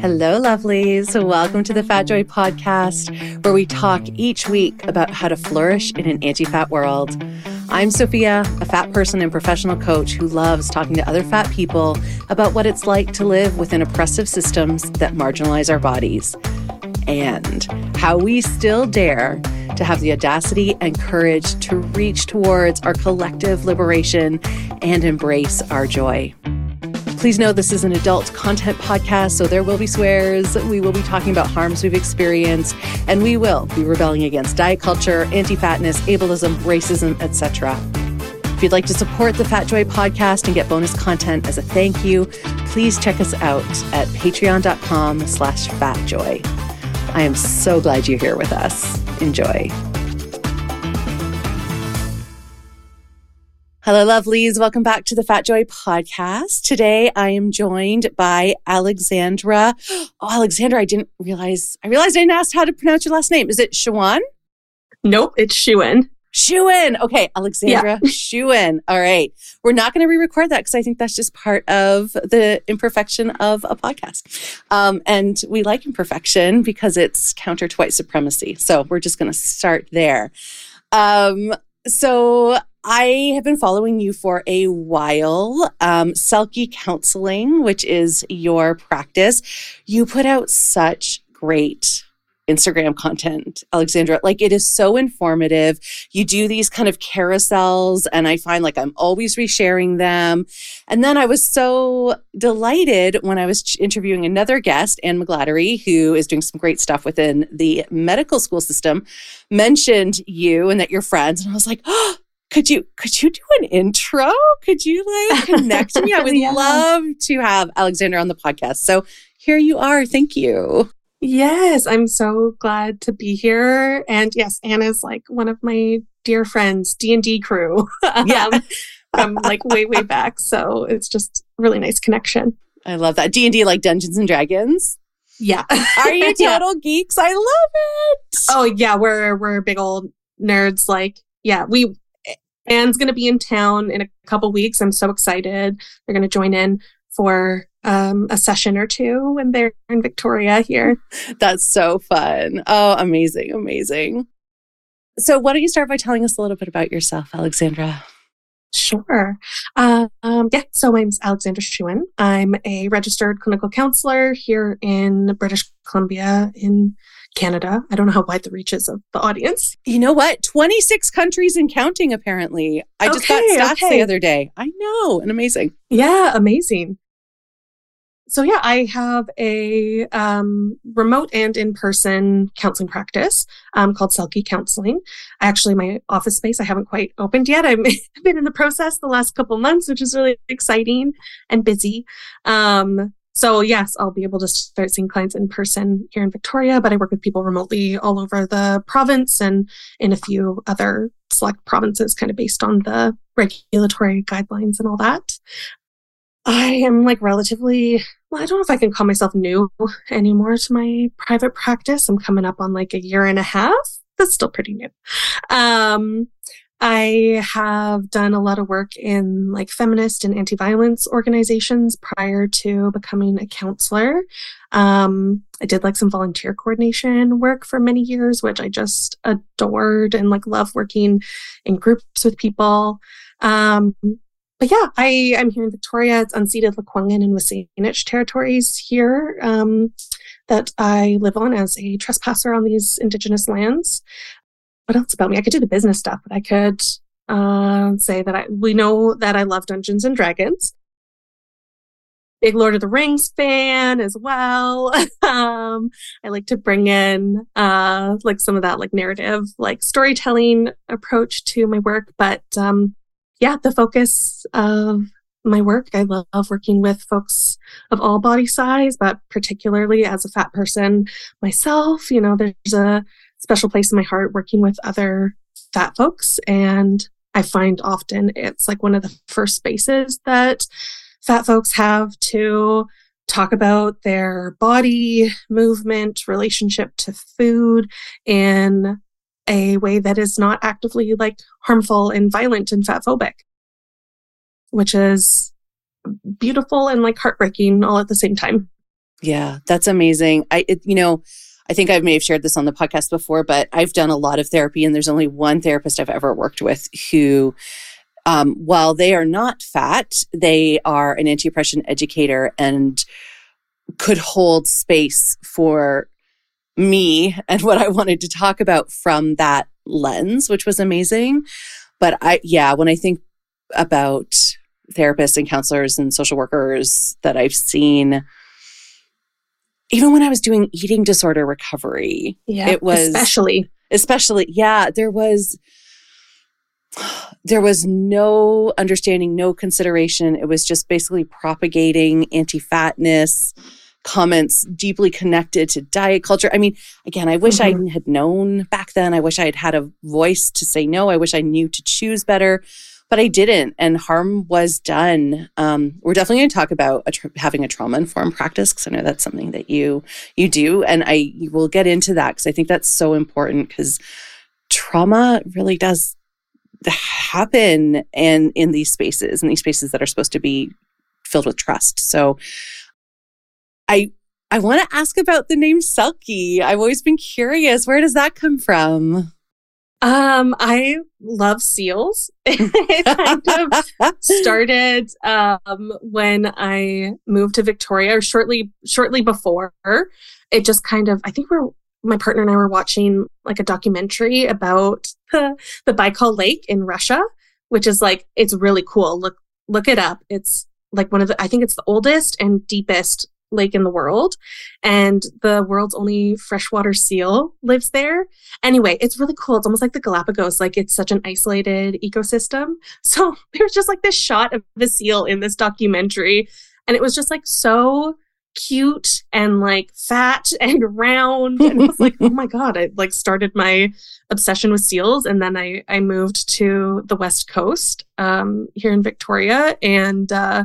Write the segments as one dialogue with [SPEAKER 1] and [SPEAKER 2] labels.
[SPEAKER 1] Hello, lovelies. Welcome to the Fat Joy podcast, where we talk each week about how to flourish in an anti fat world. I'm Sophia, a fat person and professional coach who loves talking to other fat people about what it's like to live within oppressive systems that marginalize our bodies and how we still dare to have the audacity and courage to reach towards our collective liberation and embrace our joy. Please know this is an adult content podcast, so there will be swears. We will be talking about harms we've experienced, and we will be rebelling against diet culture, anti-fatness, ableism, racism, etc. If you'd like to support the Fat Joy podcast and get bonus content as a thank you, please check us out at patreon.com slash fatjoy. I am so glad you're here with us. Enjoy. Hello, lovelies. Welcome back to the Fat Joy podcast. Today I am joined by Alexandra. Oh, Alexandra, I didn't realize, I realized I didn't ask how to pronounce your last name. Is it Shawan?
[SPEAKER 2] Nope, it's Shewan.
[SPEAKER 1] Shewan. Okay, Alexandra yeah. Shewan. All right. We're not going to re record that because I think that's just part of the imperfection of a podcast. Um, and we like imperfection because it's counter to white supremacy. So we're just going to start there. Um, so I have been following you for a while. Um, Selkie Counseling, which is your practice, you put out such great Instagram content, Alexandra. Like it is so informative. You do these kind of carousels, and I find like I'm always resharing them. And then I was so delighted when I was interviewing another guest, Anne McGlattery, who is doing some great stuff within the medical school system, mentioned you and that you're friends. And I was like, oh, could you could you do an intro? Could you like connect me? I would yeah. love to have Alexandra on the podcast. So here you are. Thank you.
[SPEAKER 2] Yes, I'm so glad to be here. And yes, Anna's like one of my dear friends, D and D crew.
[SPEAKER 1] Um, yeah.
[SPEAKER 2] from like way, way back. So it's just really nice connection.
[SPEAKER 1] I love that. D and D like Dungeons and Dragons.
[SPEAKER 2] Yeah.
[SPEAKER 1] Are you total yeah. geeks? I love it.
[SPEAKER 2] Oh yeah, we're we're big old nerds. Like, yeah, we Anne's gonna be in town in a couple weeks. I'm so excited. They're gonna join in for um, a session or two when they're in Victoria here.
[SPEAKER 1] That's so fun. Oh, amazing, amazing. So, why don't you start by telling us a little bit about yourself, Alexandra?
[SPEAKER 2] Sure. Um, yeah, so my name's Alexandra Shewan. I'm a registered clinical counselor here in British Columbia in Canada. I don't know how wide the reach is of the audience.
[SPEAKER 1] You know what? 26 countries and counting, apparently. I just okay, got stats okay. the other day. I know, and amazing.
[SPEAKER 2] Yeah, amazing so yeah, I have a um, remote and in-person counseling practice um, called Selkie Counseling. Actually, my office space I haven't quite opened yet. I've been in the process the last couple months, which is really exciting and busy. Um, so yes, I'll be able to start seeing clients in person here in Victoria, but I work with people remotely all over the province and in a few other select provinces, kind of based on the regulatory guidelines and all that. I am like relatively, well, I don't know if I can call myself new anymore to my private practice. I'm coming up on like a year and a half. That's still pretty new. Um, I have done a lot of work in like feminist and anti-violence organizations prior to becoming a counselor. Um, I did like some volunteer coordination work for many years, which I just adored and like love working in groups with people. Um, but yeah, I, I'm here in Victoria. It's unceded Lekwungen and WSÁNEĆ territories here um, that I live on as a trespasser on these Indigenous lands. What else about me? I could do the business stuff, but I could uh, say that I, we know that I love Dungeons and Dragons. Big Lord of the Rings fan as well. um, I like to bring in uh, like some of that like narrative, like storytelling approach to my work, but um, yeah, the focus of my work. I love working with folks of all body size, but particularly as a fat person myself, you know, there's a special place in my heart working with other fat folks. And I find often it's like one of the first spaces that fat folks have to talk about their body movement, relationship to food in a way that is not actively like harmful and violent and fat phobic, which is beautiful and like heartbreaking all at the same time.
[SPEAKER 1] Yeah, that's amazing. I, it, you know, I think I may have shared this on the podcast before, but I've done a lot of therapy, and there's only one therapist I've ever worked with who, um, while they are not fat, they are an anti oppression educator and could hold space for me and what I wanted to talk about from that lens, which was amazing. But I, yeah, when I think about therapists and counselors and social workers that I've seen, even when I was doing eating disorder recovery,
[SPEAKER 2] Yeah.
[SPEAKER 1] it was
[SPEAKER 2] especially.
[SPEAKER 1] especially, yeah, there was there was no understanding, no consideration. It was just basically propagating anti-fatness comments deeply connected to diet culture. I mean, again, I wish I mm-hmm. had known back then. I wish I had had a voice to say no. I wish I knew to choose better, but I didn't, and harm was done. Um, we're definitely going to talk about a tra- having a trauma informed practice because I know that's something that you you do, and I will get into that because I think that's so important because trauma really does happen and in these spaces in these spaces that are supposed to be filled with trust. So i i want to ask about the name selkie. I've always been curious. Where does that come from
[SPEAKER 2] Um, I love seals. it kind of started um, when I moved to Victoria, or shortly shortly before. It just kind of, I think we're my partner and I were watching like a documentary about the, the Baikal Lake in Russia, which is like it's really cool. Look look it up. It's like one of the I think it's the oldest and deepest lake in the world and the world's only freshwater seal lives there. Anyway it's really cool. It's almost like the galapagos like it's such an isolated ecosystem. So there's just like this shot of the seal in this documentary and it was just like so cute and like fat and round and I was like oh my god I like started my obsession with seals and then I I moved to the west coast um here in Victoria and uh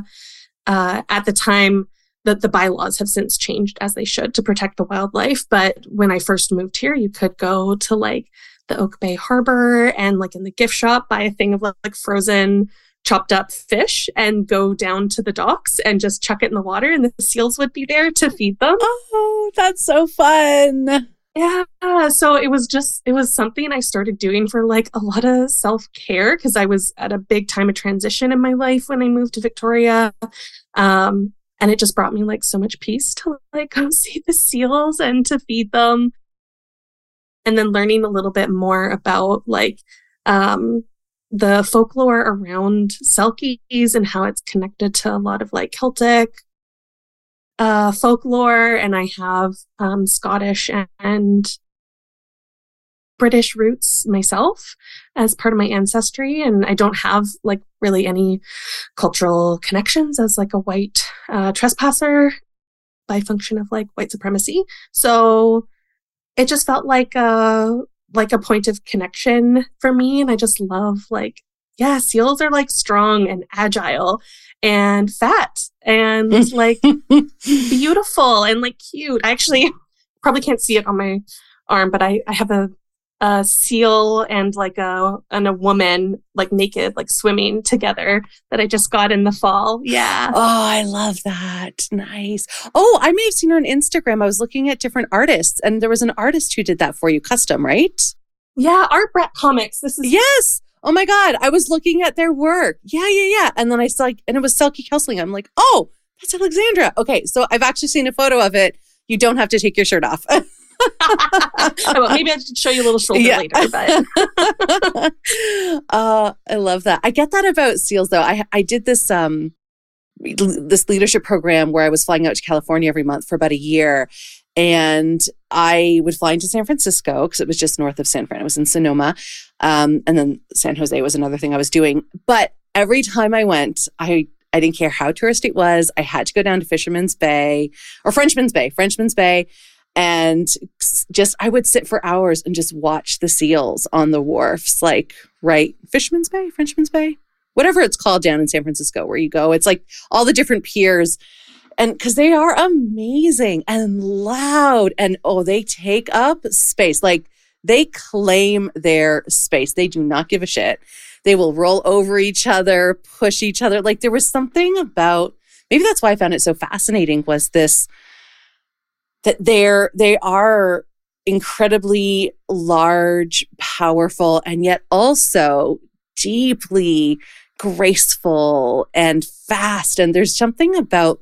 [SPEAKER 2] uh at the time the, the bylaws have since changed as they should to protect the wildlife. But when I first moved here, you could go to like the Oak Bay Harbor and like in the gift shop buy a thing of like frozen chopped up fish and go down to the docks and just chuck it in the water and the seals would be there to feed them.
[SPEAKER 1] oh that's so fun
[SPEAKER 2] Yeah. So it was just, it was something I started doing for like a lot of self care because I was at a big time of transition in my life when I moved to Victoria. Um, and it just brought me like so much peace to like go see the seals and to feed them. And then learning a little bit more about like, um, the folklore around Selkies and how it's connected to a lot of like Celtic uh, folklore, and I have um, Scottish and British roots myself as part of my ancestry, and I don't have like really any cultural connections as like a white uh, trespasser by function of like white supremacy. So it just felt like a like a point of connection for me, and I just love like yeah, seals are like strong and agile and fat and like beautiful and like cute. I actually probably can't see it on my arm, but I, I have a, a seal and like a and a woman like naked, like swimming together that I just got in the fall. Yeah.
[SPEAKER 1] Oh, I love that. Nice. Oh, I may have seen her on Instagram. I was looking at different artists, and there was an artist who did that for you custom, right?
[SPEAKER 2] Yeah, Art Brat Comics. This is
[SPEAKER 1] Yes. Oh my God. I was looking at their work. Yeah, yeah, yeah. And then I saw, like, and it was Selkie Counseling. I'm like, oh, that's Alexandra. Okay. So I've actually seen a photo of it. You don't have to take your shirt off.
[SPEAKER 2] well, maybe I should show you a little shoulder
[SPEAKER 1] Yeah.
[SPEAKER 2] later, but
[SPEAKER 1] uh, I love that. I get that about seals though. I I did this um this leadership program where I was flying out to California every month for about a year. And I would fly into San Francisco because it was just north of San Fran. It was in Sonoma. Um, and then San Jose was another thing I was doing. But every time I went, I I didn't care how touristy it was. I had to go down to Fisherman's Bay or Frenchman's Bay, Frenchman's Bay, and just I would sit for hours and just watch the seals on the wharfs, like right Fisherman's Bay, Frenchman's Bay, whatever it's called down in San Francisco, where you go. It's like all the different piers, and because they are amazing and loud, and oh, they take up space. Like they claim their space. They do not give a shit. They will roll over each other, push each other. Like there was something about maybe that's why I found it so fascinating was this that they're they are incredibly large, powerful, and yet also deeply graceful and fast. And there's something about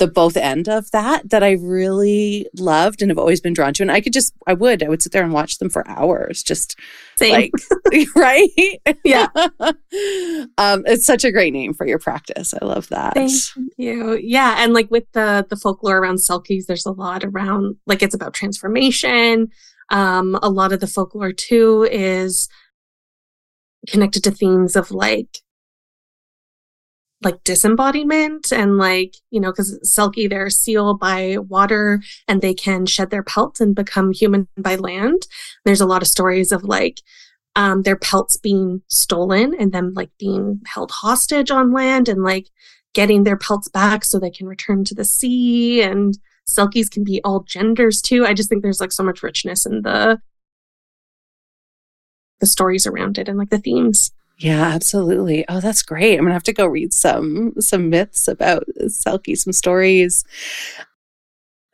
[SPEAKER 1] the both end of that that I really loved and have always been drawn to. And I could just, I would, I would sit there and watch them for hours, just
[SPEAKER 2] Same.
[SPEAKER 1] like, right?
[SPEAKER 2] Yeah.
[SPEAKER 1] um, it's such a great name for your practice. I love that.
[SPEAKER 2] Thank you. Yeah. And like with the, the folklore around Selkies, there's a lot around, like it's about transformation. Um, a lot of the folklore too is connected to themes of like like disembodiment and like you know because selkie they're seal by water and they can shed their pelts and become human by land. There's a lot of stories of like um, their pelts being stolen and them like being held hostage on land and like getting their pelts back so they can return to the sea. And selkies can be all genders too. I just think there's like so much richness in the the stories around it and like the themes
[SPEAKER 1] yeah, absolutely. Oh, that's great. I'm gonna have to go read some some myths about Selkie, some stories.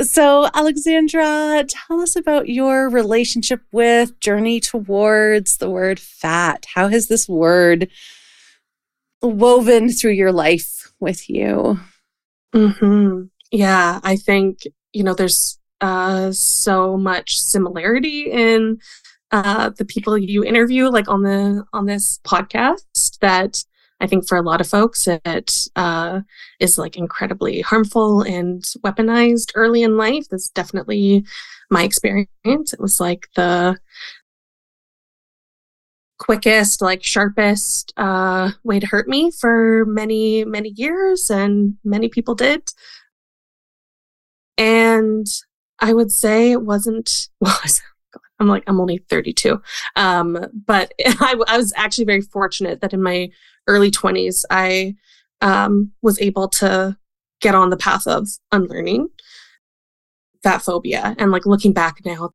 [SPEAKER 1] So, Alexandra, tell us about your relationship with journey towards the word fat. How has this word woven through your life with you?
[SPEAKER 2] hmm Yeah, I think you know there's uh, so much similarity in uh, the people you interview, like on the on this podcast, that I think for a lot of folks it uh, is like incredibly harmful and weaponized early in life. That's definitely my experience. It was like the quickest, like sharpest uh, way to hurt me for many many years, and many people did. And I would say it wasn't well. I'm like, I'm only 32. Um, but I, I, was actually very fortunate that in my early 20s, I um, was able to get on the path of unlearning that phobia. And like looking back now,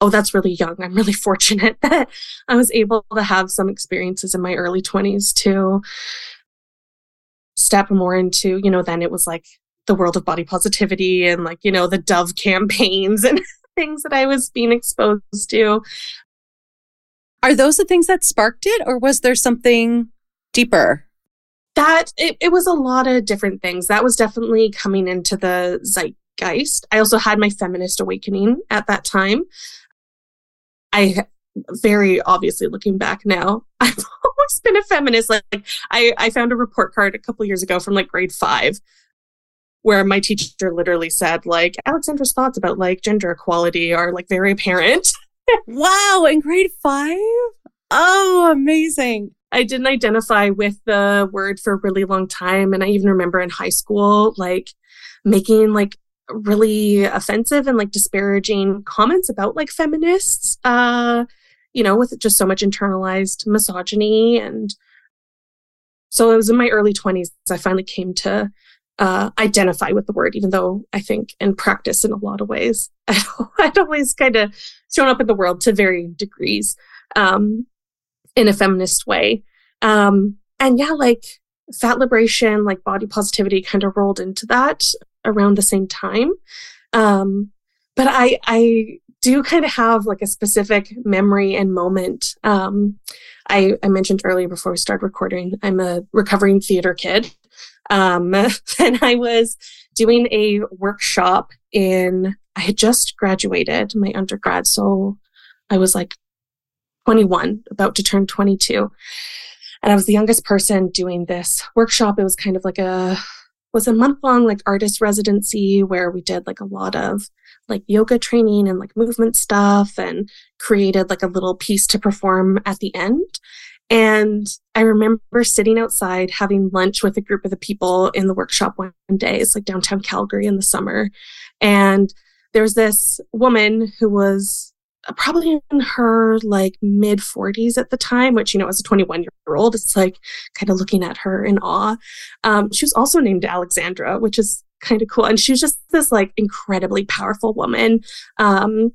[SPEAKER 2] oh, that's really young. I'm really fortunate that I was able to have some experiences in my early 20s to step more into, you know, then it was like the world of body positivity and like, you know, the Dove campaigns and things that I was being exposed to.
[SPEAKER 1] Are those the things that sparked it, or was there something deeper?
[SPEAKER 2] That it, it was a lot of different things. That was definitely coming into the zeitgeist. I also had my feminist awakening at that time. I very obviously looking back now, I've always been a feminist. Like I, I found a report card a couple years ago from like grade five where my teacher literally said like Alexandra's thoughts about like gender equality are like very apparent.
[SPEAKER 1] wow, in grade 5? Oh, amazing.
[SPEAKER 2] I didn't identify with the word for a really long time and I even remember in high school like making like really offensive and like disparaging comments about like feminists uh you know with just so much internalized misogyny and so it was in my early 20s I finally came to uh, identify with the word, even though I think in practice, in a lot of ways, I'd always kind of shown up in the world to varying degrees um, in a feminist way. Um, and yeah, like fat liberation, like body positivity kind of rolled into that around the same time. Um, but I, I do kind of have like a specific memory and moment. Um, I, I mentioned earlier before we started recording, I'm a recovering theater kid. Um, and I was doing a workshop in, I had just graduated my undergrad. So I was like 21, about to turn 22. And I was the youngest person doing this workshop. It was kind of like a, was a month long like artist residency where we did like a lot of like yoga training and like movement stuff and created like a little piece to perform at the end. And I remember sitting outside having lunch with a group of the people in the workshop one day. It's like downtown Calgary in the summer. And there was this woman who was probably in her like mid 40s at the time, which, you know, as a 21 year old, it's like kind of looking at her in awe. Um, she was also named Alexandra, which is kind of cool. And she was just this like incredibly powerful woman. Um,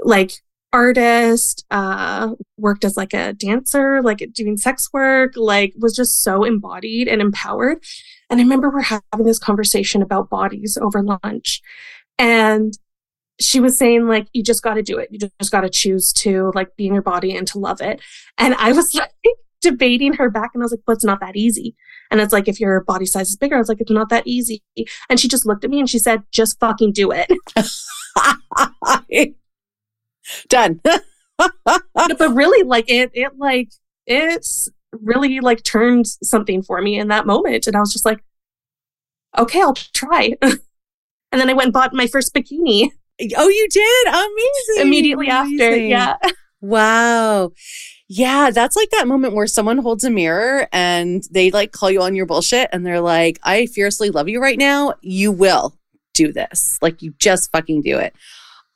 [SPEAKER 2] like artist, uh, worked as like a dancer, like doing sex work, like was just so embodied and empowered. And I remember we're having this conversation about bodies over lunch. And she was saying like you just got to do it. You just got to choose to like be in your body and to love it. And i was like debating her back and i was like but it's not that easy. And it's like if your body size is bigger i was like it's not that easy. And she just looked at me and she said just fucking do it.
[SPEAKER 1] Done.
[SPEAKER 2] But really like it it like it's really like turned something for me in that moment. And i was just like okay i'll try. And then i went and bought my first bikini
[SPEAKER 1] Oh, you did? Amazing.
[SPEAKER 2] Immediately Amazing. after. Yeah.
[SPEAKER 1] Wow. Yeah, that's like that moment where someone holds a mirror and they like call you on your bullshit and they're like, I fiercely love you right now. You will do this. Like, you just fucking do it.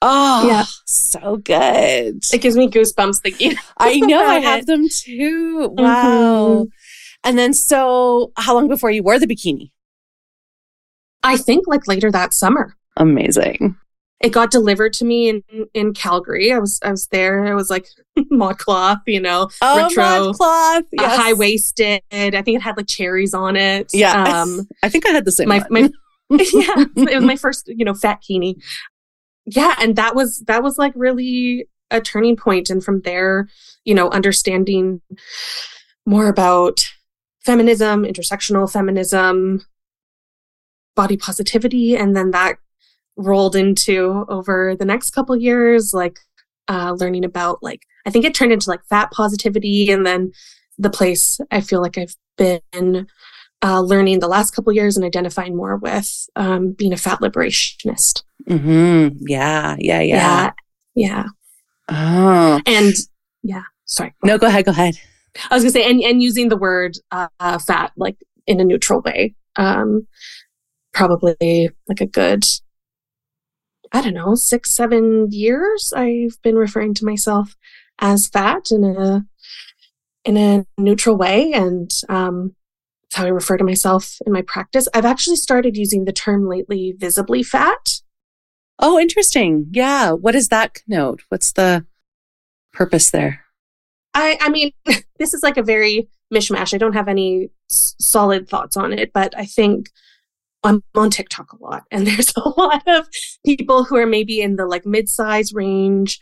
[SPEAKER 1] Oh, yeah. so good.
[SPEAKER 2] It gives me goosebumps thinking.
[SPEAKER 1] I know, I have them too. Wow. Mm-hmm. And then, so how long before you wore the bikini?
[SPEAKER 2] I think like later that summer.
[SPEAKER 1] Amazing
[SPEAKER 2] it got delivered to me in in Calgary. I was I was there. I was like ModCloth, you know,
[SPEAKER 1] oh, retro, ModCloth,
[SPEAKER 2] yes. high waisted. I think it had like cherries on it.
[SPEAKER 1] Yeah, um, I think I had the same.
[SPEAKER 2] My, my yeah, it was my first, you know, fat kini. Yeah, and that was that was like really a turning point, and from there, you know, understanding more about feminism, intersectional feminism, body positivity, and then that rolled into over the next couple years, like uh, learning about like I think it turned into like fat positivity, and then the place I feel like I've been uh, learning the last couple years and identifying more with um, being a fat liberationist.
[SPEAKER 1] Mm-hmm. Yeah, yeah, yeah,
[SPEAKER 2] yeah.
[SPEAKER 1] Oh,
[SPEAKER 2] and yeah. Sorry.
[SPEAKER 1] No, go ahead. Go ahead.
[SPEAKER 2] I was gonna say, and and using the word uh, fat like in a neutral way. Um, probably like a good I don't know, six, seven years, I've been referring to myself as fat in a in a neutral way, and um, that's how I refer to myself in my practice. I've actually started using the term lately, visibly fat.
[SPEAKER 1] Oh, interesting. Yeah. What does that connote? What's the purpose there?
[SPEAKER 2] I, I mean, this is like a very mishmash. I don't have any s- solid thoughts on it, but I think I'm on TikTok a lot, and there's a lot of people who are maybe in the like mid-size range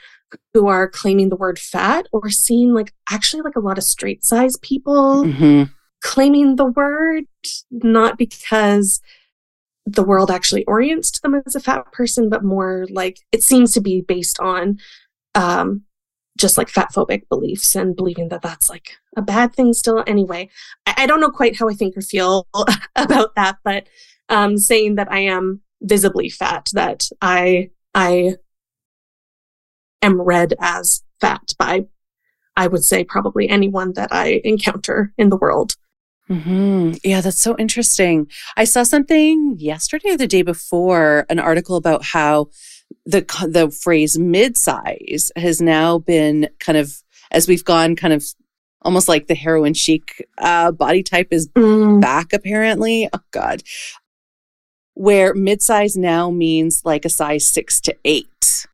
[SPEAKER 2] who are claiming the word fat or seeing like actually like a lot of straight size people mm-hmm. claiming the word, not because the world actually orients to them as a fat person, but more like it seems to be based on um, just like fat phobic beliefs and believing that that's like a bad thing still. Anyway, I, I don't know quite how I think or feel about that, but um, saying that I am visibly fat, that I I am read as fat by, I would say, probably anyone that I encounter in the world.
[SPEAKER 1] Mm-hmm. Yeah, that's so interesting. I saw something yesterday or the day before, an article about how the the phrase mid-size has now been kind of as we've gone kind of almost like the heroin chic uh, body type is mm. back apparently. Oh God, where midsize now means like a size six to eight.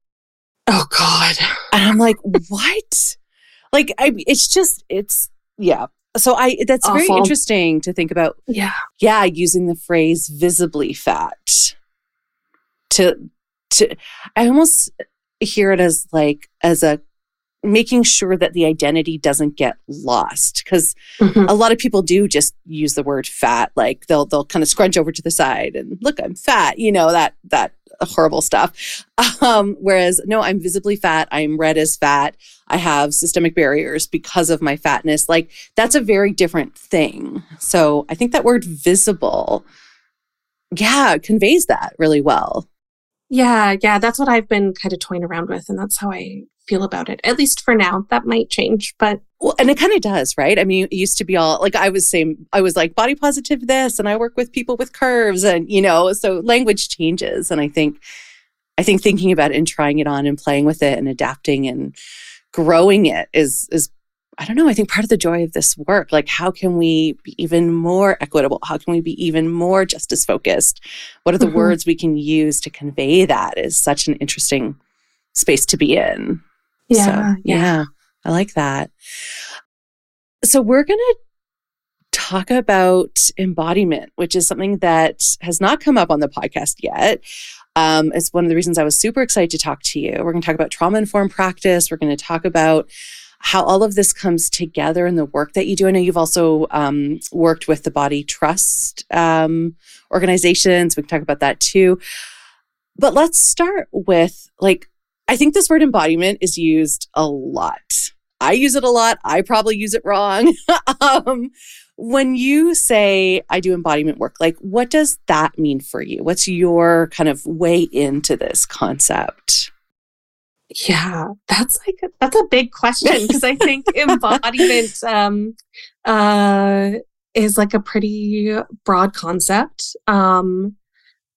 [SPEAKER 2] Oh God.
[SPEAKER 1] And I'm like, what? like, I, it's just, it's, yeah. So I, that's Awful. very interesting to think about.
[SPEAKER 2] Yeah.
[SPEAKER 1] Yeah. Using the phrase visibly fat to, to, I almost hear it as like, as a making sure that the identity doesn't get lost because mm-hmm. a lot of people do just use the word fat like they'll they'll kind of scrunch over to the side and look I'm fat you know that that horrible stuff. Um, whereas no I'm visibly fat I'm read as fat I have systemic barriers because of my fatness like that's a very different thing. So I think that word visible yeah conveys that really well.
[SPEAKER 2] Yeah, yeah, that's what I've been kind of toying around with, and that's how I feel about it. At least for now, that might change, but
[SPEAKER 1] well, and it kind of does, right? I mean, it used to be all like I was saying, I was like body positive this, and I work with people with curves, and you know, so language changes, and I think, I think thinking about it and trying it on and playing with it and adapting and growing it is is I don't know, I think part of the joy of this work, like how can we be even more equitable? How can we be even more justice focused? What are the mm-hmm. words we can use to convey that is such an interesting space to be in.
[SPEAKER 2] Yeah. So, yeah.
[SPEAKER 1] yeah. I like that. So we're going to talk about embodiment, which is something that has not come up on the podcast yet. Um, it's one of the reasons I was super excited to talk to you. We're going to talk about trauma informed practice. We're going to talk about how all of this comes together in the work that you do. I know you've also um, worked with the Body Trust um, organizations. We can talk about that too. But let's start with like, I think this word embodiment is used a lot. I use it a lot. I probably use it wrong. um, when you say I do embodiment work, like what does that mean for you? What's your kind of way into this concept?
[SPEAKER 2] Yeah, that's like a, that's a big question because I think embodiment um, uh, is like a pretty broad concept. Um,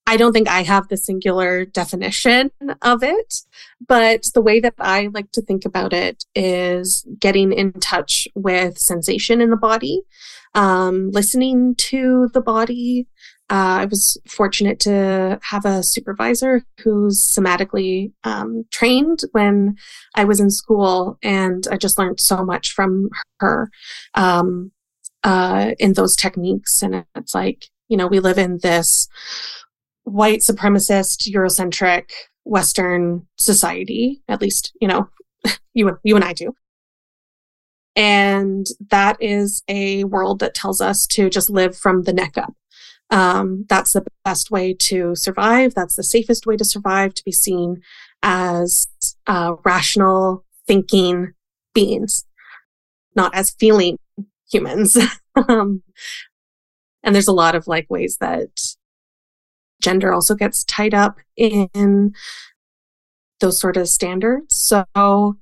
[SPEAKER 2] I don't think I have the singular definition of it, but the way that I like to think about it is getting in touch with sensation in the body, um, listening to the body. Uh, I was fortunate to have a supervisor who's somatically um, trained when I was in school, and I just learned so much from her um, uh, in those techniques. And it's like, you know, we live in this white supremacist, Eurocentric Western society, at least, you know, you, you and I do. And that is a world that tells us to just live from the neck up. Um, that's the best way to survive. That's the safest way to survive, to be seen as uh, rational, thinking beings, not as feeling humans. um, and there's a lot of like ways that gender also gets tied up in those sort of standards. So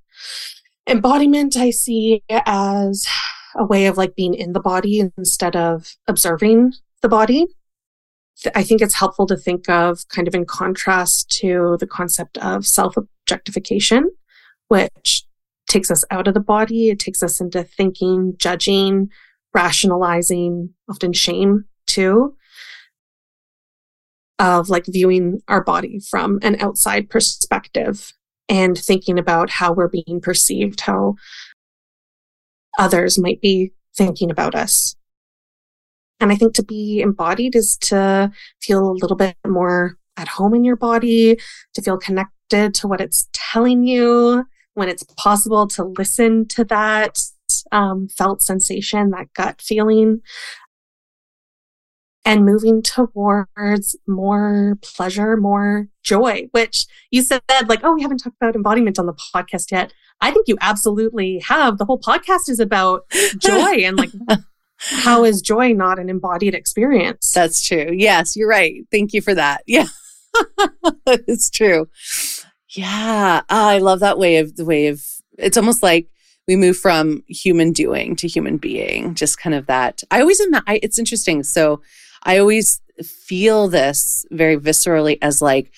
[SPEAKER 2] embodiment I see as a way of like being in the body instead of observing the body. I think it's helpful to think of kind of in contrast to the concept of self objectification, which takes us out of the body. It takes us into thinking, judging, rationalizing, often shame too of like viewing our body from an outside perspective and thinking about how we're being perceived, how others might be thinking about us. And I think to be embodied is to feel a little bit more at home in your body, to feel connected to what it's telling you, when it's possible to listen to that um, felt sensation, that gut feeling, and moving towards more pleasure, more joy, which you said like, oh, we haven't talked about embodiment on the podcast yet. I think you absolutely have. The whole podcast is about joy and like, how is joy not an embodied experience?
[SPEAKER 1] That's true. Yes, you're right. Thank you for that. Yeah, it's true. Yeah, oh, I love that way of the way of it's almost like we move from human doing to human being. Just kind of that. I always, I, it's interesting. So I always feel this very viscerally as like,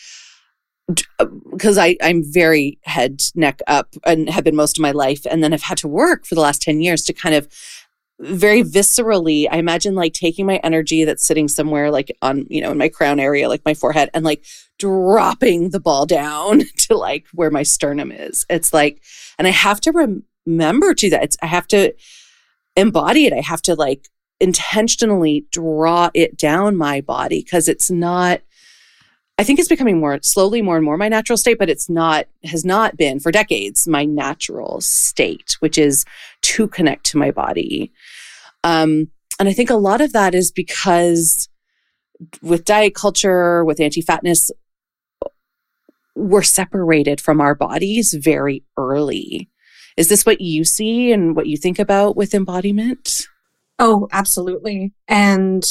[SPEAKER 1] because uh, I I'm very head neck up and have been most of my life, and then I've had to work for the last ten years to kind of very viscerally i imagine like taking my energy that's sitting somewhere like on you know in my crown area like my forehead and like dropping the ball down to like where my sternum is. It's like and i have to rem- remember to that. It's i have to embody it. I have to like intentionally draw it down my body because it's not I think it's becoming more slowly more and more my natural state, but it's not has not been for decades my natural state, which is to connect to my body. Um, and I think a lot of that is because with diet culture, with anti-fatness, we're separated from our bodies very early. Is this what you see and what you think about with embodiment?
[SPEAKER 2] Oh, absolutely. And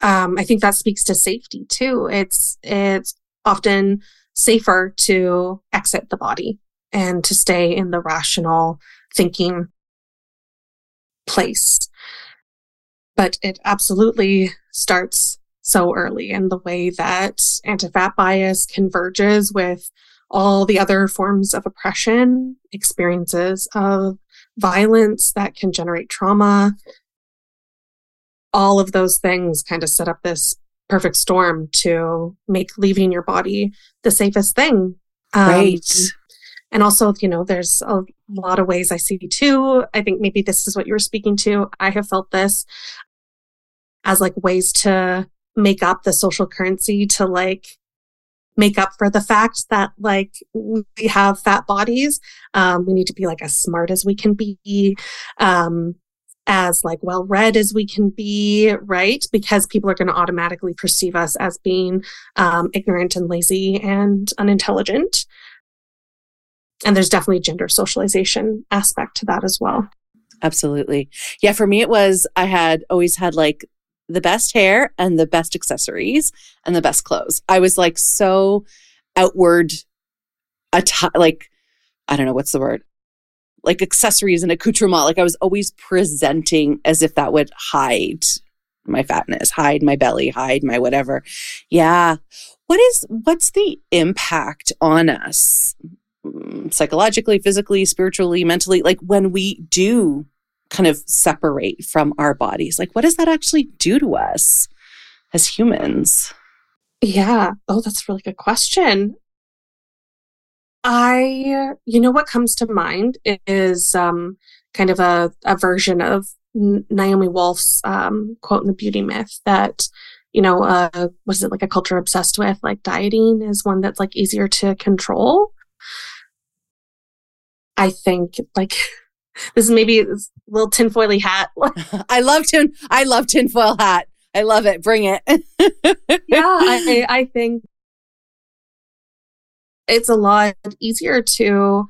[SPEAKER 2] um, I think that speaks to safety too. It's it's often safer to exit the body and to stay in the rational thinking place. But it absolutely starts so early in the way that anti-fat bias converges with all the other forms of oppression, experiences of violence that can generate trauma, all of those things kind of set up this perfect storm to make leaving your body the safest thing.
[SPEAKER 1] Um, right.
[SPEAKER 2] And also, you know, there's a lot of ways I see too. I think maybe this is what you were speaking to. I have felt this as like ways to make up the social currency to like make up for the fact that like we have fat bodies. Um, we need to be like as smart as we can be. Um, as like well read as we can be, right? Because people are going to automatically perceive us as being um, ignorant and lazy and unintelligent. And there's definitely gender socialization aspect to that as well.
[SPEAKER 1] Absolutely. Yeah, for me it was I had always had like the best hair and the best accessories and the best clothes. I was like so outward atti- like I don't know what's the word. Like accessories and accoutrement. Like I was always presenting as if that would hide my fatness, hide my belly, hide my whatever. Yeah. What is what's the impact on us mm, psychologically, physically, spiritually, mentally like when we do kind of separate from our bodies? Like, what does that actually do to us as humans?
[SPEAKER 2] Yeah. Oh, that's a really good question. I, you know, what comes to mind is um, kind of a, a version of Naomi Wolf's um, quote in the beauty myth that, you know, uh, was it like a culture obsessed with like dieting is one that's like easier to control. I think like this is maybe a little tinfoily hat.
[SPEAKER 1] I love tin. I love tinfoil hat. I love it. Bring it.
[SPEAKER 2] yeah, I, I think it's a lot easier to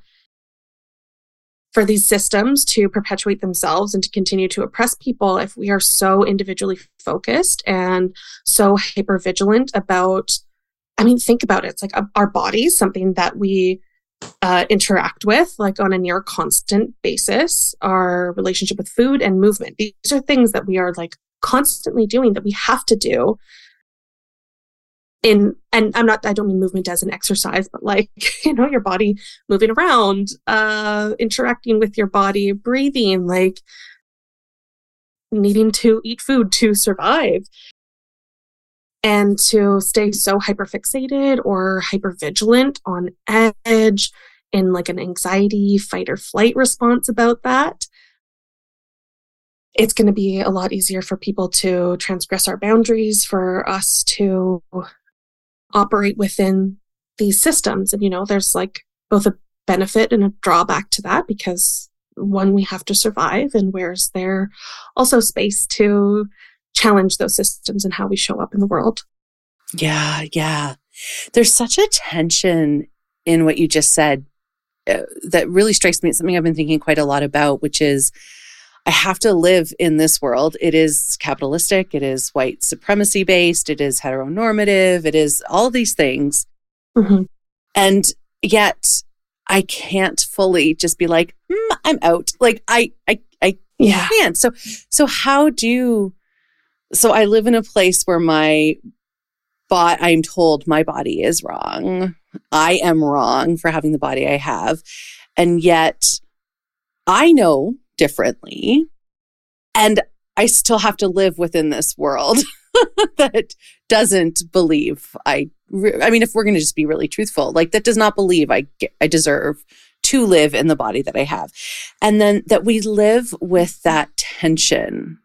[SPEAKER 2] for these systems to perpetuate themselves and to continue to oppress people if we are so individually focused and so hyper vigilant about i mean think about it. It's like our bodies something that we uh, interact with like on a near constant basis our relationship with food and movement. These are things that we are like constantly doing that we have to do in and i'm not i don't mean movement as an exercise but like you know your body moving around uh interacting with your body breathing like needing to eat food to survive and to stay so hyperfixated or hypervigilant on edge in like an anxiety fight or flight response about that it's going to be a lot easier for people to transgress our boundaries for us to operate within these systems and you know there's like both a benefit and a drawback to that because one we have to survive and where's there also space to challenge those systems and how we show up in the world.
[SPEAKER 1] Yeah, yeah. There's such a tension in what you just said uh, that really strikes me. It's something I've been thinking quite a lot about, which is I have to live in this world. It is capitalistic, it is white supremacy based, it is heteronormative, it is all these things. Mm-hmm. And yet I can't fully just be like, mm, I'm out. Like I, I, I yeah. can't. So, so how do so I live in a place where my but I'm told my body is wrong. I am wrong for having the body I have. And yet I know differently. And I still have to live within this world that doesn't believe I I mean if we're going to just be really truthful, like that does not believe I I deserve to live in the body that I have. And then that we live with that tension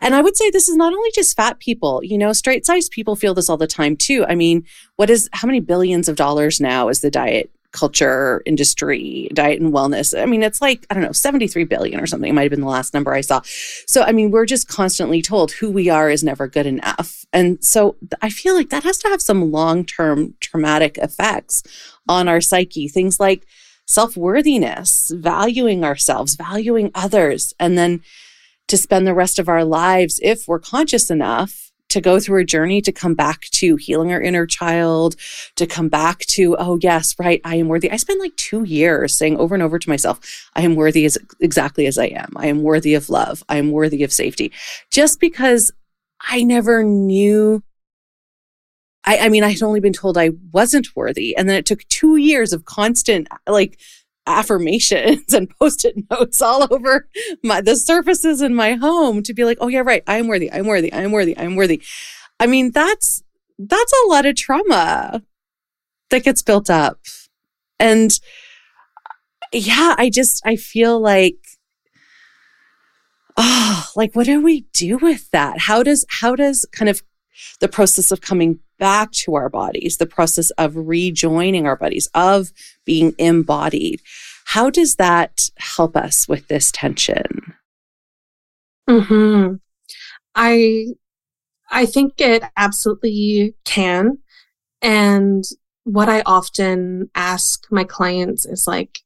[SPEAKER 1] and I would say this is not only just fat people, you know, straight sized people feel this all the time too. I mean, what is, how many billions of dollars now is the diet culture industry, diet and wellness? I mean, it's like, I don't know, 73 billion or something. It might have been the last number I saw. So, I mean, we're just constantly told who we are is never good enough. And so I feel like that has to have some long term traumatic effects on our psyche. Things like, self worthiness, valuing ourselves, valuing others, and then to spend the rest of our lives, if we're conscious enough, to go through a journey to come back to healing our inner child, to come back to, oh, yes, right, I am worthy. I spent like two years saying over and over to myself, I am worthy as exactly as I am. I am worthy of love. I am worthy of safety. Just because I never knew. I, I mean, I had only been told I wasn't worthy. And then it took two years of constant, like, affirmations and post-it notes all over my the surfaces in my home to be like, oh yeah, right, I'm worthy, I'm worthy, I'm worthy, I'm worthy. I mean, that's that's a lot of trauma that gets built up. And yeah, I just I feel like oh, like what do we do with that? How does how does kind of the process of coming back to our bodies, the process of rejoining our bodies, of being embodied. How does that help us with this tension?
[SPEAKER 2] Hmm. I I think it absolutely can. And what I often ask my clients is like,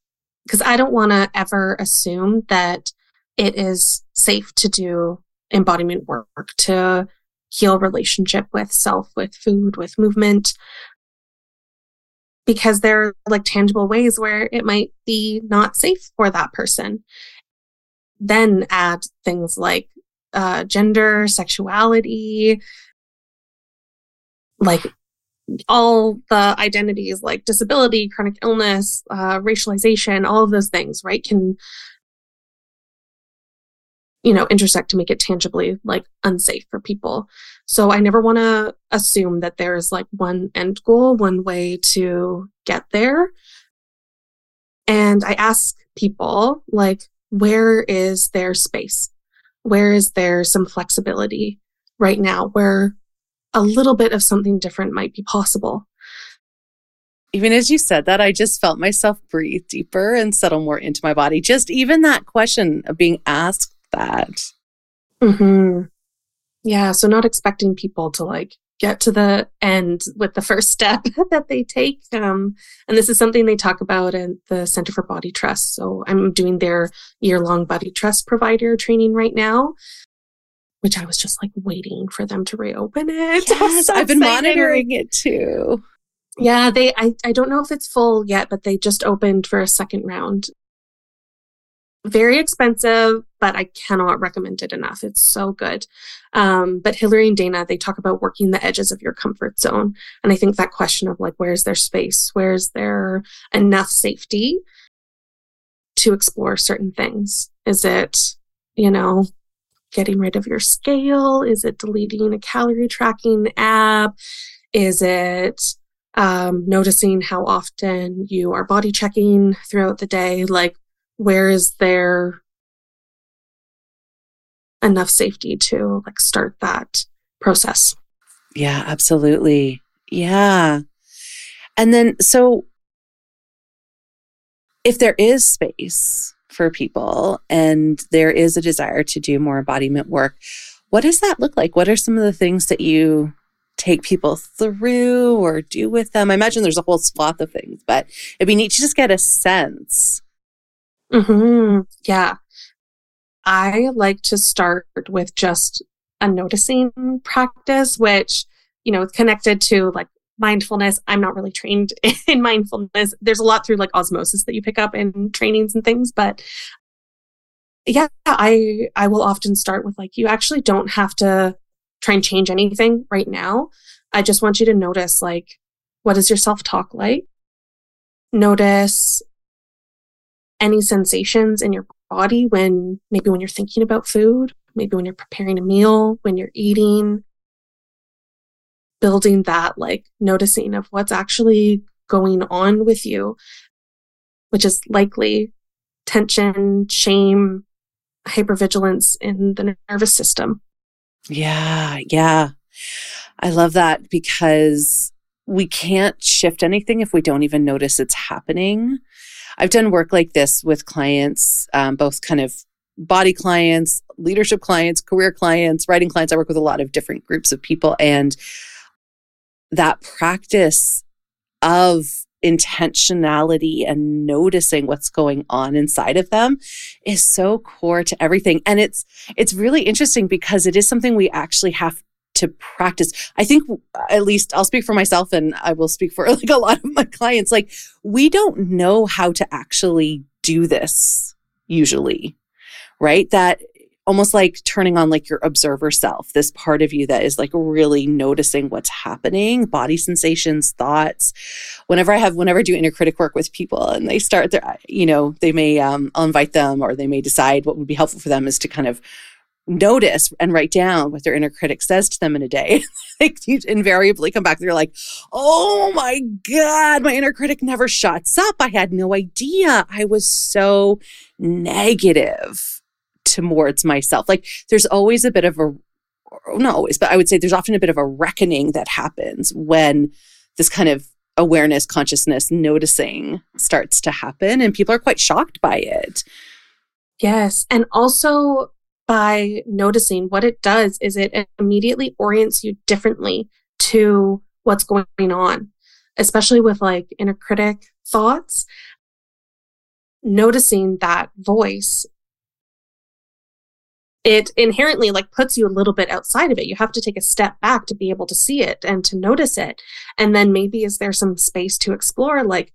[SPEAKER 2] because I don't want to ever assume that it is safe to do embodiment work to heal relationship with self, with food, with movement. Because there are like tangible ways where it might be not safe for that person. Then add things like uh, gender, sexuality, like all the identities like disability, chronic illness, uh, racialization, all of those things, right, can you know intersect to make it tangibly like unsafe for people. So I never want to assume that there's like one end goal, one way to get there. And I ask people like, where is their space? Where is there some flexibility right now where a little bit of something different might be possible.
[SPEAKER 1] Even as you said that, I just felt myself breathe deeper and settle more into my body. Just even that question of being asked that.
[SPEAKER 2] Mm-hmm. Yeah. So, not expecting people to like get to the end with the first step that they take. Um, and this is something they talk about at the Center for Body Trust. So, I'm doing their year long body trust provider training right now which I was just like waiting for them to reopen it.
[SPEAKER 1] Yes, so I've been monitoring it too.
[SPEAKER 2] Yeah, they I, I don't know if it's full yet, but they just opened for a second round. Very expensive, but I cannot recommend it enough. It's so good. Um, but Hilary and Dana, they talk about working the edges of your comfort zone. And I think that question of like, where's their space? Where's there enough safety to explore certain things? Is it, you know, getting rid of your scale? Is it deleting a calorie tracking app? Is it um, noticing how often you are body checking throughout the day? Like, where is there enough safety to like start that process?
[SPEAKER 1] Yeah, absolutely. Yeah. And then, so if there is space, for people and there is a desire to do more embodiment work, what does that look like? What are some of the things that you take people through or do with them? I imagine there's a whole swath of things, but it'd be neat to just get a sense.
[SPEAKER 2] Mm-hmm. Yeah. I like to start with just a noticing practice, which, you know, it's connected to like mindfulness. I'm not really trained in mindfulness. There's a lot through like osmosis that you pick up in trainings and things, but yeah, I I will often start with like you actually don't have to try and change anything right now. I just want you to notice like what is your self-talk like? Notice any sensations in your body when maybe when you're thinking about food, maybe when you're preparing a meal, when you're eating, building that like noticing of what's actually going on with you, which is likely tension, shame, hypervigilance in the nervous system.
[SPEAKER 1] Yeah, yeah. I love that because we can't shift anything if we don't even notice it's happening. I've done work like this with clients, um, both kind of body clients, leadership clients, career clients, writing clients. I work with a lot of different groups of people. And that practice of intentionality and noticing what's going on inside of them is so core to everything and it's it's really interesting because it is something we actually have to practice. I think at least i'll speak for myself and i will speak for like a lot of my clients. Like we don't know how to actually do this usually right? That almost like turning on like your observer self, this part of you that is like really noticing what's happening, body sensations, thoughts. Whenever I have, whenever I do inner critic work with people and they start their, you know, they may, um, I'll invite them or they may decide what would be helpful for them is to kind of notice and write down what their inner critic says to them in a day. you invariably come back, they're like, oh my God, my inner critic never shuts up. I had no idea. I was so negative towards myself. Like there's always a bit of a not always, but I would say there's often a bit of a reckoning that happens when this kind of awareness, consciousness, noticing starts to happen, and people are quite shocked by it.
[SPEAKER 2] Yes. And also by noticing what it does is it immediately orients you differently to what's going on, especially with like inner critic thoughts. Noticing that voice it inherently like puts you a little bit outside of it. You have to take a step back to be able to see it and to notice it. And then maybe is there some space to explore like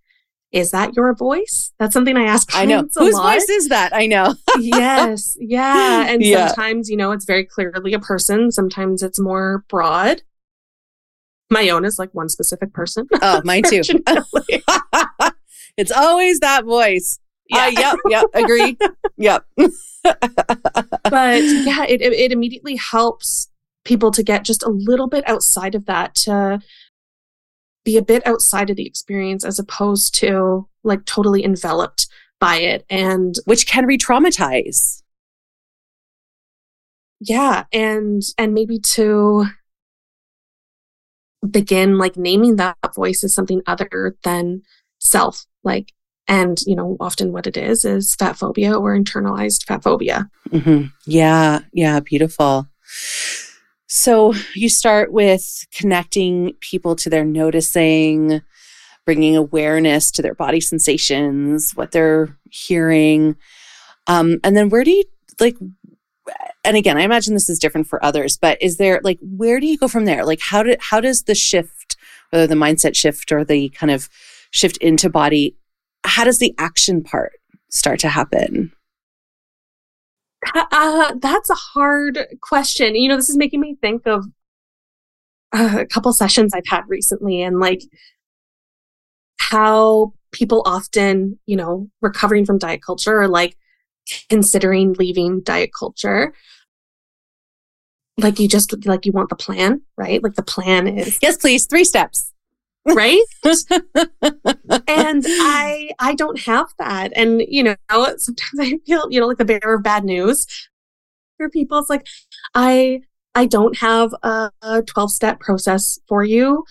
[SPEAKER 2] is that your voice? That's something I ask.
[SPEAKER 1] I know. Whose lot. voice is that? I know.
[SPEAKER 2] yes. Yeah. And yeah. sometimes, you know, it's very clearly a person. Sometimes it's more broad. My own is like one specific person.
[SPEAKER 1] Oh, mine too. it's always that voice. Yeah. Uh, yep. Yep. Agree. yep
[SPEAKER 2] but yeah, it, it immediately helps people to get just a little bit outside of that to be a bit outside of the experience as opposed to like totally enveloped by it and
[SPEAKER 1] which can re-traumatize
[SPEAKER 2] yeah and and maybe to begin like naming that voice as something other than self like and, you know, often what it is is fat phobia or internalized fat phobia.
[SPEAKER 1] Mm-hmm. Yeah. Yeah. Beautiful. So you start with connecting people to their noticing, bringing awareness to their body sensations, what they're hearing. Um, and then where do you like, and again, I imagine this is different for others, but is there like, where do you go from there? Like, how did, how does the shift, whether the mindset shift or the kind of shift into body how does the action part start to happen?
[SPEAKER 2] Uh, that's a hard question. You know, this is making me think of a couple sessions I've had recently and like how people often, you know, recovering from diet culture or like considering leaving diet culture. Like you just like you want the plan, right? Like the plan is
[SPEAKER 1] Yes, please. Three steps
[SPEAKER 2] right? And i i don't have that. And you know sometimes i feel you know like the bearer of bad news for people. It's like i i don't have a 12 step process for you.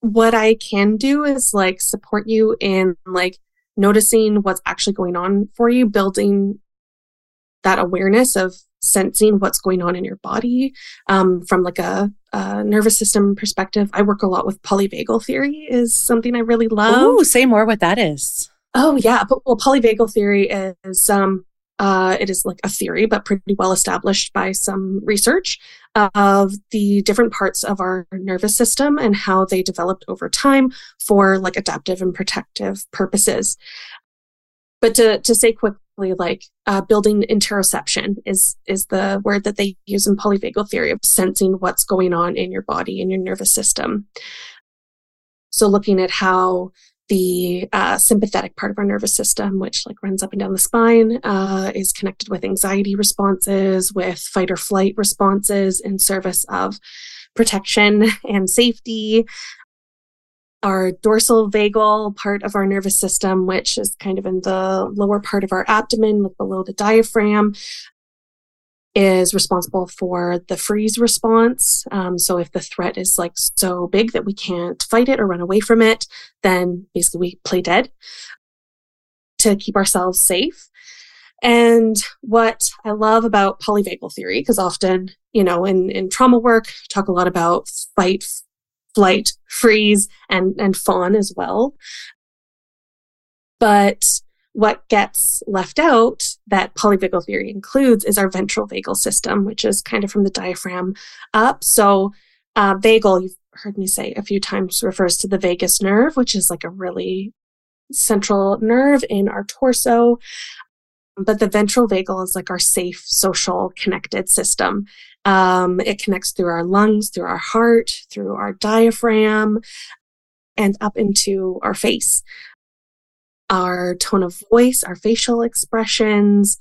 [SPEAKER 2] What i can do is like support you in like noticing what's actually going on for you building that awareness of sensing what's going on in your body um, from like a, a, nervous system perspective. I work a lot with polyvagal theory is something I really love.
[SPEAKER 1] Oh, say more what that is.
[SPEAKER 2] Oh yeah, but well, polyvagal theory is um, uh, it is like a theory, but pretty well established by some research of the different parts of our nervous system and how they developed over time for like adaptive and protective purposes. But to, to say quickly, like uh, building interoception is is the word that they use in polyvagal theory of sensing what's going on in your body and your nervous system. So looking at how the uh, sympathetic part of our nervous system, which like runs up and down the spine, uh, is connected with anxiety responses, with fight or flight responses in service of protection and safety our dorsal vagal part of our nervous system, which is kind of in the lower part of our abdomen, like below the diaphragm, is responsible for the freeze response. Um, so if the threat is like so big that we can't fight it or run away from it, then basically we play dead to keep ourselves safe. And what I love about polyvagal theory, because often, you know, in, in trauma work, talk a lot about fight, flight, freeze, and, and fawn as well. But what gets left out that polyvagal theory includes is our ventral vagal system, which is kind of from the diaphragm up. So, uh, vagal, you've heard me say a few times, refers to the vagus nerve, which is like a really central nerve in our torso. But the ventral vagal is like our safe, social, connected system. Um, it connects through our lungs, through our heart, through our diaphragm, and up into our face. Our tone of voice, our facial expressions,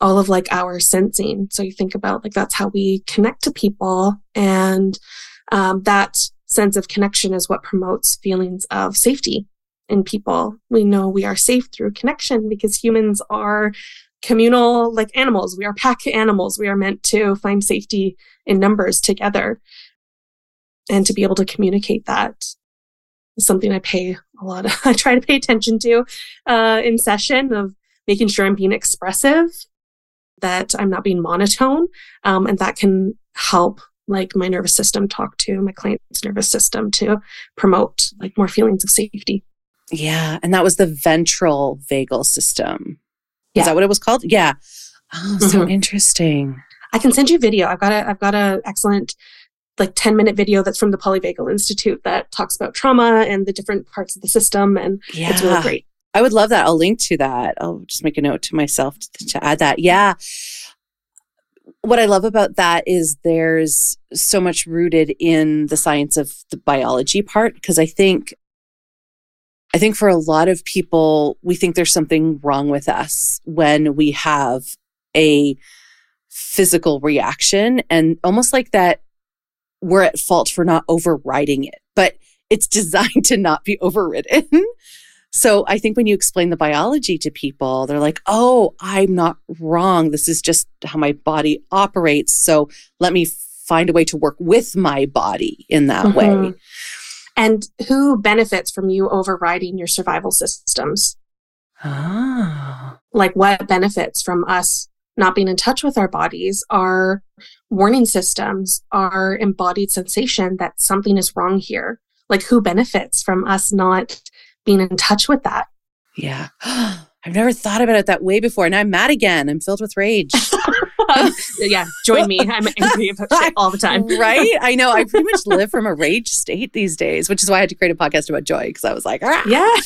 [SPEAKER 2] all of like our sensing. So you think about like that's how we connect to people. And um, that sense of connection is what promotes feelings of safety in people. We know we are safe through connection because humans are communal like animals. We are pack animals. We are meant to find safety in numbers together. And to be able to communicate that is something I pay a lot of, I try to pay attention to uh, in session of making sure I'm being expressive, that I'm not being monotone. Um, and that can help like my nervous system talk to my client's nervous system to promote like more feelings of safety.
[SPEAKER 1] Yeah. And that was the ventral vagal system. Yeah. Is that what it was called? Yeah. Oh, so mm-hmm. interesting.
[SPEAKER 2] I can send you video. I've got a I've got a excellent like 10 minute video that's from the Polyvagal Institute that talks about trauma and the different parts of the system and yeah. it's really great.
[SPEAKER 1] I would love that. I'll link to that. I'll just make a note to myself to, to add that. Yeah. What I love about that is there's so much rooted in the science of the biology part because I think I think for a lot of people, we think there's something wrong with us when we have a physical reaction and almost like that we're at fault for not overriding it, but it's designed to not be overridden. So I think when you explain the biology to people, they're like, oh, I'm not wrong. This is just how my body operates. So let me find a way to work with my body in that mm-hmm. way
[SPEAKER 2] and who benefits from you overriding your survival systems.
[SPEAKER 1] Ah.
[SPEAKER 2] Like what benefits from us not being in touch with our bodies, our warning systems, our embodied sensation that something is wrong here. Like who benefits from us not being in touch with that?
[SPEAKER 1] Yeah. I've never thought about it that way before. And I'm mad again. I'm filled with rage.
[SPEAKER 2] yeah, join me. I'm angry about shit all the time.
[SPEAKER 1] right? I know. I pretty much live from a rage state these days, which is why I had to create a podcast about joy because I was like, ah.
[SPEAKER 2] yeah.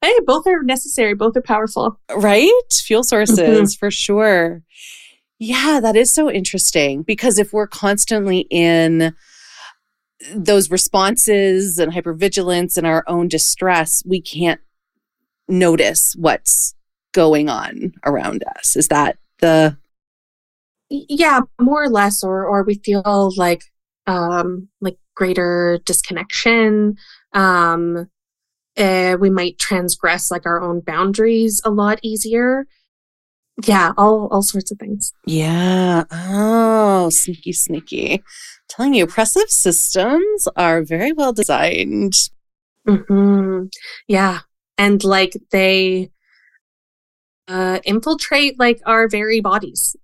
[SPEAKER 2] Hey, both are necessary. Both are powerful.
[SPEAKER 1] Right? Fuel sources mm-hmm. for sure. Yeah, that is so interesting because if we're constantly in those responses and hypervigilance and our own distress, we can't notice what's going on around us. Is that the
[SPEAKER 2] yeah more or less or or we feel like um like greater disconnection um uh, we might transgress like our own boundaries a lot easier. Yeah all all sorts of things.
[SPEAKER 1] Yeah. Oh sneaky sneaky. I'm telling you oppressive systems are very well designed.
[SPEAKER 2] Mm-hmm. yeah. And like they uh infiltrate like our very bodies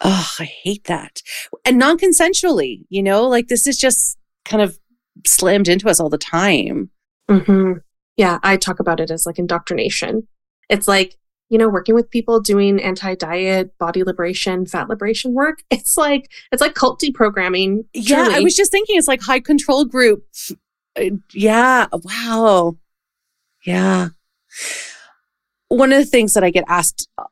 [SPEAKER 1] Oh, I hate that. And non consensually, you know, like this is just kind of slammed into us all the time.
[SPEAKER 2] Mm-hmm. Yeah, I talk about it as like indoctrination. It's like, you know, working with people doing anti diet, body liberation, fat liberation work. It's like, it's like cult deprogramming.
[SPEAKER 1] Yeah, I was just thinking it's like high control group. Uh, yeah, wow. Yeah. One of the things that I get asked uh,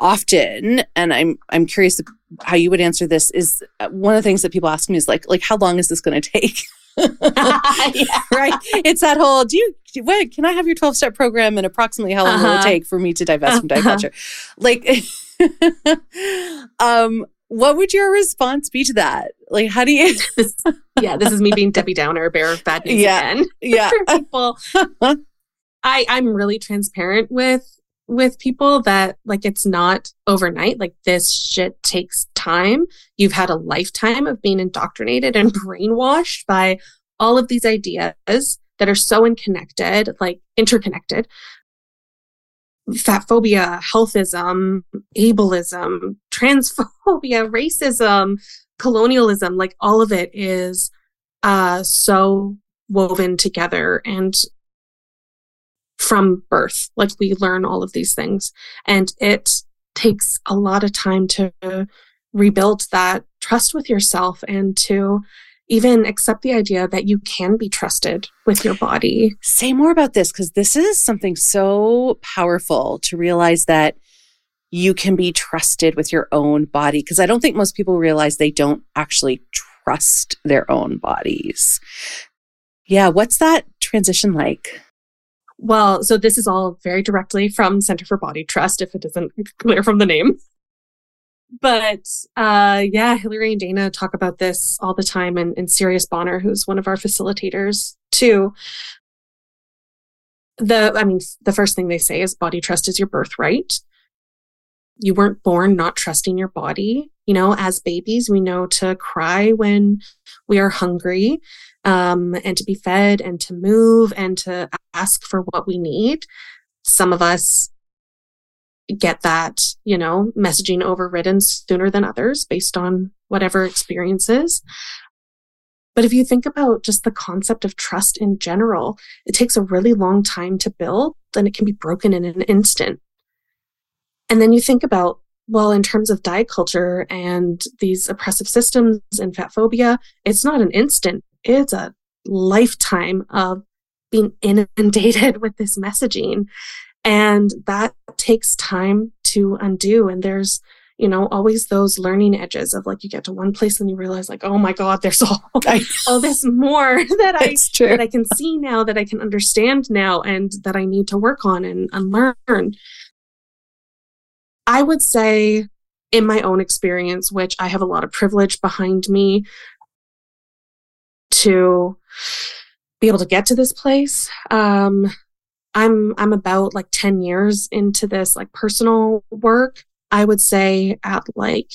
[SPEAKER 1] often and i'm i'm curious how you would answer this is uh, one of the things that people ask me is like like how long is this going to take right? It's that whole do you can i have your 12 step program and approximately how long uh-huh. will it uh-huh. take for me to divest from diet uh-huh. culture like um what would your response be to that? Like how do you
[SPEAKER 2] yeah this is me being debbie downer bearer of bad news
[SPEAKER 1] yeah.
[SPEAKER 2] again
[SPEAKER 1] yeah.
[SPEAKER 2] people. I i'm really transparent with with people that like it's not overnight. Like this shit takes time. You've had a lifetime of being indoctrinated and brainwashed by all of these ideas that are so unconnected, like interconnected. Fat phobia, healthism, ableism, transphobia, racism, colonialism, like all of it is uh, so woven together and from birth. Like we learn all of these things. And it takes a lot of time to rebuild that trust with yourself and to even accept the idea that you can be trusted with your body.
[SPEAKER 1] Say more about this because this is something so powerful to realize that you can be trusted with your own body. Because I don't think most people realize they don't actually trust their own bodies. Yeah, what's that transition like?
[SPEAKER 2] Well, so this is all very directly from Center for Body Trust, if it isn't clear from the name. But uh, yeah, Hilary and Dana talk about this all the time, and, and Sirius Bonner, who's one of our facilitators too. The, I mean, the first thing they say is body trust is your birthright. you weren't born not trusting your body. You know, as babies, we know to cry when we are hungry, um, and to be fed and to move and to ask for what we need. Some of us get that, you know, messaging overridden sooner than others based on whatever experiences. But if you think about just the concept of trust in general, it takes a really long time to build and it can be broken in an instant. And then you think about, well, in terms of diet culture and these oppressive systems and fat phobia, it's not an instant, it's a lifetime of being inundated with this messaging. And that takes time to undo. And there's, you know, always those learning edges of like you get to one place and you realize like, oh my God, there's all, all this more that I that I can see now, that I can understand now, and that I need to work on and unlearn. I would say in my own experience, which I have a lot of privilege behind me to be able to get to this place. Um, I'm I'm about like 10 years into this like personal work. I would say at like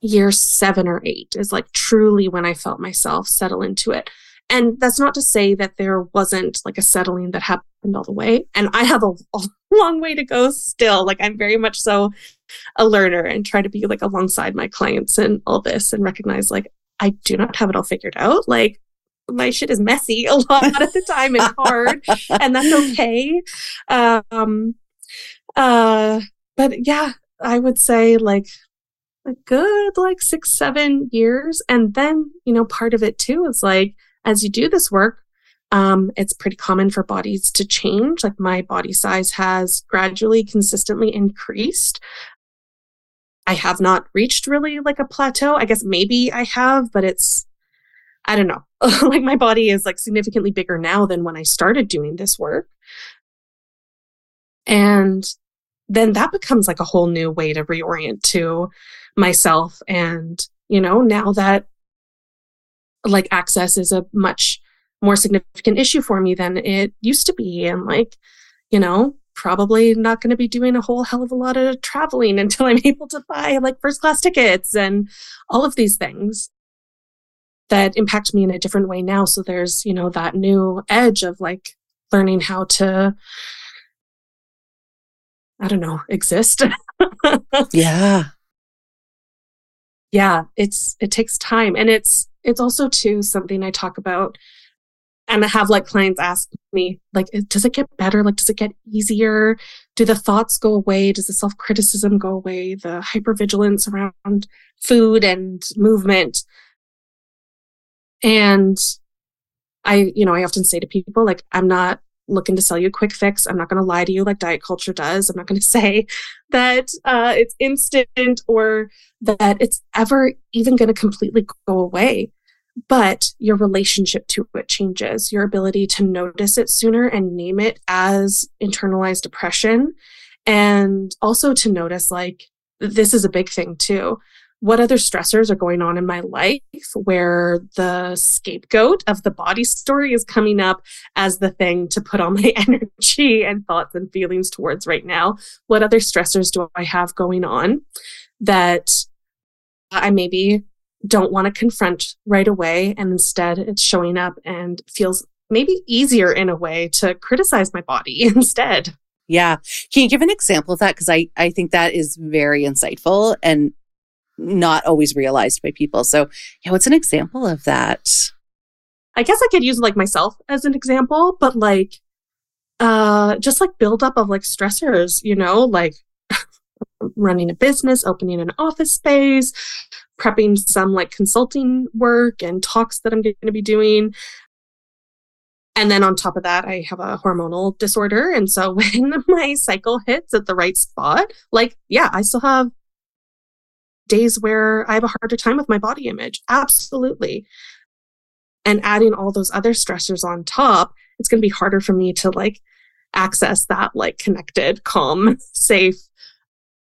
[SPEAKER 2] year 7 or 8 is like truly when I felt myself settle into it. And that's not to say that there wasn't like a settling that happened all the way. And I have a, a long way to go still. Like I'm very much so a learner and try to be like alongside my clients and all this and recognize like I do not have it all figured out. Like my shit is messy a lot of the time and hard and that's okay. Um uh but yeah i would say like a good like six seven years. And then you know part of it too is like as you do this work um, it's pretty common for bodies to change. Like my body size has gradually consistently increased i have not reached really like a plateau i guess maybe i have but it's I don't know. like my body is like significantly bigger now than when I started doing this work. And then that becomes like a whole new way to reorient to myself. And, you know, now that like access is a much more significant issue for me than it used to be. And like, you know, probably not going to be doing a whole hell of a lot of traveling until I'm able to buy like first class tickets and all of these things that impact me in a different way now. So there's, you know, that new edge of like learning how to, I don't know, exist.
[SPEAKER 1] yeah.
[SPEAKER 2] Yeah. It's, it takes time. And it's, it's also too something I talk about and I have like clients ask me, like, does it get better? Like, does it get easier? Do the thoughts go away? Does the self criticism go away? The hypervigilance around food and movement? And I, you know, I often say to people, like, I'm not looking to sell you a quick fix. I'm not going to lie to you like diet culture does. I'm not going to say that uh, it's instant or that it's ever even going to completely go away. But your relationship to it changes, your ability to notice it sooner and name it as internalized oppression. And also to notice, like, this is a big thing too what other stressors are going on in my life where the scapegoat of the body story is coming up as the thing to put all my energy and thoughts and feelings towards right now? What other stressors do I have going on that I maybe don't want to confront right away and instead it's showing up and feels maybe easier in a way to criticize my body instead.
[SPEAKER 1] Yeah. Can you give an example of that? Because I, I think that is very insightful and not always realized by people. So, yeah, what's an example of that?
[SPEAKER 2] I guess I could use like myself as an example, but like, uh, just like buildup of like stressors, you know, like running a business, opening an office space, prepping some like consulting work and talks that I'm going to be doing. And then on top of that, I have a hormonal disorder. And so when my cycle hits at the right spot, like, yeah, I still have days where I have a harder time with my body image. Absolutely. And adding all those other stressors on top, it's going to be harder for me to like access that like connected, calm, safe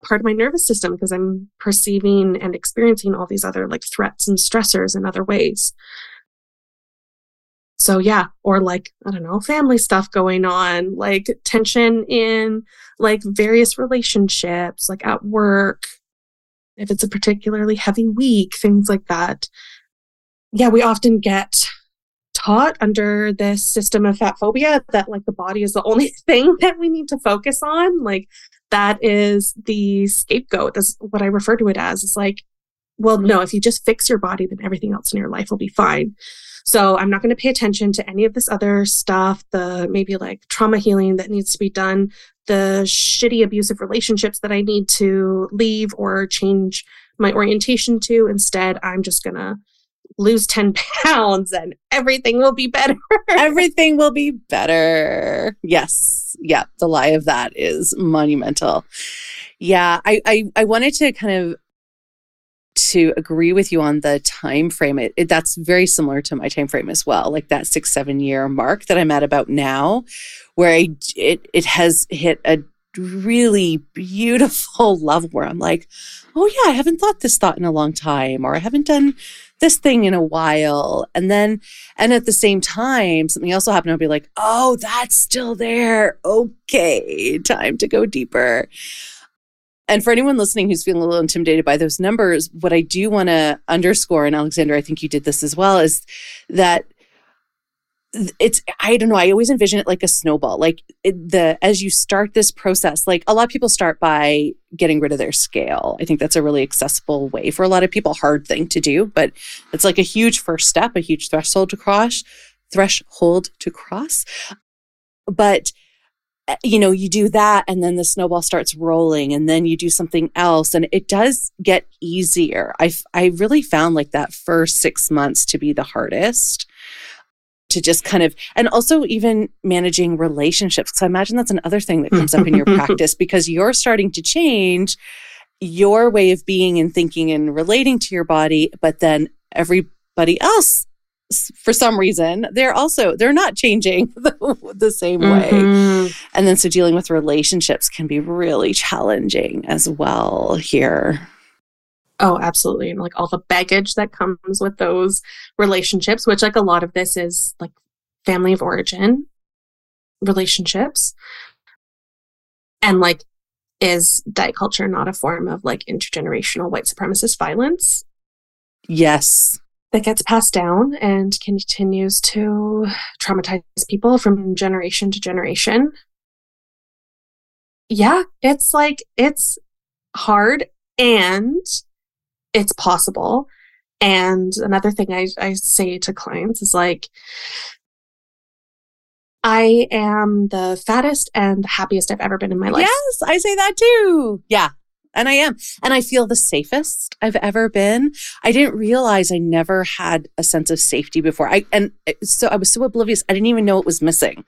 [SPEAKER 2] part of my nervous system because I'm perceiving and experiencing all these other like threats and stressors in other ways. So yeah, or like, I don't know, family stuff going on, like tension in like various relationships, like at work, if it's a particularly heavy week, things like that. Yeah, we often get taught under this system of fat phobia that like the body is the only thing that we need to focus on. Like that is the scapegoat. That's what I refer to it as. It's like, well, no, if you just fix your body, then everything else in your life will be fine. So I'm not going to pay attention to any of this other stuff, the maybe like trauma healing that needs to be done, the shitty abusive relationships that I need to leave or change my orientation to. Instead, I'm just going to lose 10 pounds and everything will be better.
[SPEAKER 1] everything will be better. Yes. Yeah. The lie of that is monumental. Yeah. I, I, I wanted to kind of to agree with you on the time frame it, it, that's very similar to my time frame as well like that six seven year mark that i'm at about now where I, it, it has hit a really beautiful level where i'm like oh yeah i haven't thought this thought in a long time or i haven't done this thing in a while. And then and at the same time something else will happen. I'll be like oh that's still there. Okay time to go deeper. And for anyone listening who's feeling a little intimidated by those numbers, what I do want to underscore, and Alexandra, I think you did this as well, is that it's i don't know i always envision it like a snowball like it, the as you start this process like a lot of people start by getting rid of their scale. I think that's a really accessible way for a lot of people hard thing to do but it's like a huge first step a huge threshold to cross threshold to cross. But Eh, you know, you do that and then the snowball starts rolling and then you do something else and it does get easier. I I really found like that first 6 months to be the hardest to just kind of and also even managing relationships. Because I imagine that's another thing that comes up in your practice because you're starting to change your way of being and thinking and relating to your body but then everybody else for some reason they're also they're not changing the, the same way. Mm-hmm. and then so dealing with relationships can be really challenging as well here
[SPEAKER 2] oh absolutely. And like all the baggage that comes with those relationships which like a lot of this is like family of origin relationships. And like is diet culture not a form of like intergenerational white supremacist violence?
[SPEAKER 1] Yes.
[SPEAKER 2] That gets passed down and continues to traumatize people from generation to generation. Yeah, it's like, it's hard and it's possible. And another thing I, I say to clients is like, I am the fattest and the happiest I've ever been in my life.
[SPEAKER 1] Yes, I say that too. Yeah, and I am. And I feel the safest I've ever been. I didn't realize I never had a sense of safety before. I and so I was so oblivious. I didn't even know it was missing.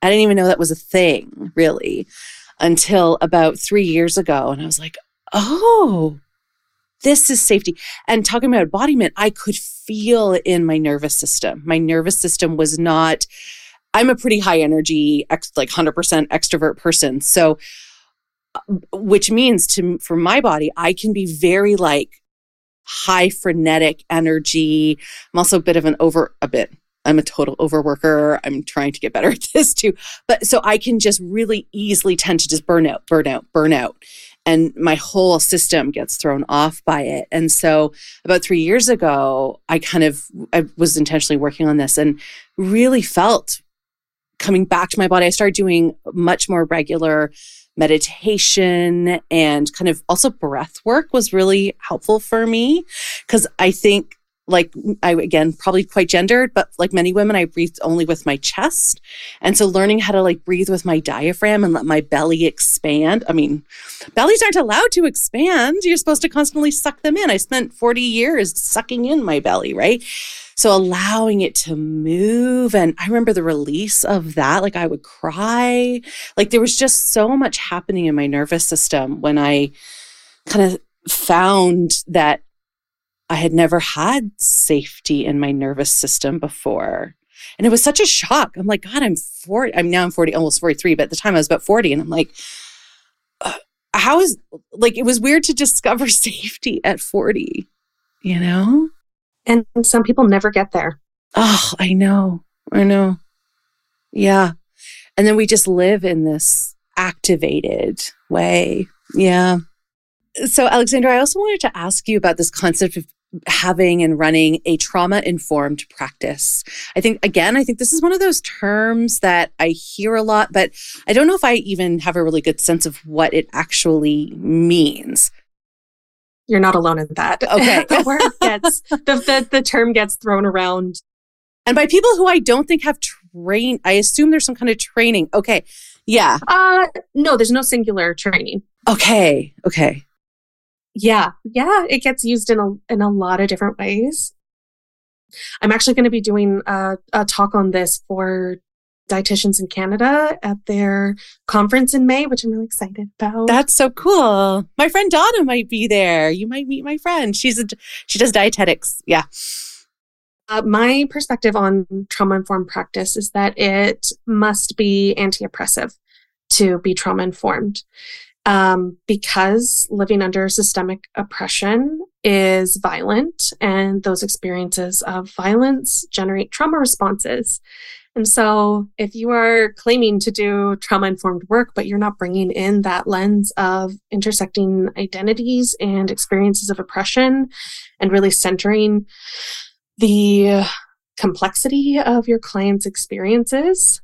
[SPEAKER 1] I didn't even know that was a thing, really, until about 3 years ago and I was like, "Oh, this is safety." And talking about embodiment, I could feel in my nervous system. My nervous system was not I'm a pretty high energy, ex, like 100% extrovert person. So uh, which means to for my body i can be very like high frenetic energy i'm also a bit of an over a bit i'm a total overworker i'm trying to get better at this too but so i can just really easily tend to just burn out burn out burn out and my whole system gets thrown off by it. And so about 3 years ago i kind of i was intentionally working on this and really felt coming back to my body i started doing much more regular meditation and kind of also breath work was really helpful for me. Because I think like I again probably quite gendered, but like many women, I breathed only with my chest. And so learning how to like breathe with my diaphragm and let my belly expand. I mean, bellies aren't allowed to expand. You're supposed to constantly suck them in. I spent 40 years sucking in my belly, right? So allowing it to move. And I remember the release of that. Like I would cry. Like there was just so much happening in my nervous system when I kind of found that I had never had safety in my nervous system before. And it was such a shock. I'm like, God, I'm 40. I'm now I'm 40, almost 43, but at the time I was about 40. And I'm like, uh, how is like, it was weird to discover safety at 40, you know?
[SPEAKER 2] And some people never get there.
[SPEAKER 1] Oh, I know. I know. Yeah. And then we just live in this activated way. Yeah. So, Alexandra, I also wanted to ask you about this concept of having and running a trauma informed practice. I think, again, I think this is one of those terms that I hear a lot, but I don't know if I even have a really good sense of what it actually means.
[SPEAKER 2] You're not alone in that.
[SPEAKER 1] Okay.
[SPEAKER 2] the word gets, the, the, the term gets thrown around.
[SPEAKER 1] And by people who I don't think have trained, I assume there's some kind of training. Okay. Yeah.
[SPEAKER 2] Uh, no, there's no singular training.
[SPEAKER 1] Okay. Okay.
[SPEAKER 2] Yeah, yeah, it gets used in a in a lot of different ways. I'm actually going to be doing a, a talk on this for dietitians in Canada at their conference in May, which I'm really excited about.
[SPEAKER 1] That's so cool. My friend Donna might be there. You might meet my friend. She's a, she does dietetics. Yeah.
[SPEAKER 2] Uh, my perspective on trauma informed practice is that it must be anti oppressive to be trauma informed um, because living under systemic oppression is violent and those experiences of violence generate trauma responses. And so if you are claiming to do trauma informed work, but you're not bringing in that lens of intersecting identities and experiences of oppression and really centering the complexity of your client's experiences,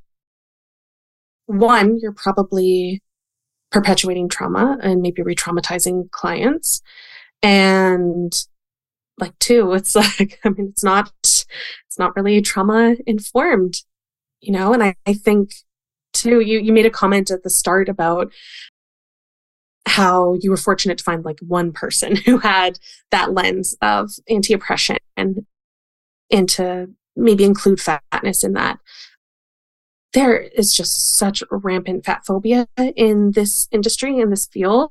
[SPEAKER 2] one, you're probably perpetuating trauma and maybe re-traumatizing clients. And like two, it's like, I mean, it's not, it's not really trauma informed, you know? And I, I think too, you, you made a comment at the start about how you were fortunate to find like one person who had that lens of anti-oppression and, and to maybe include fatness in that there is just such rampant fat phobia in this industry, in this field,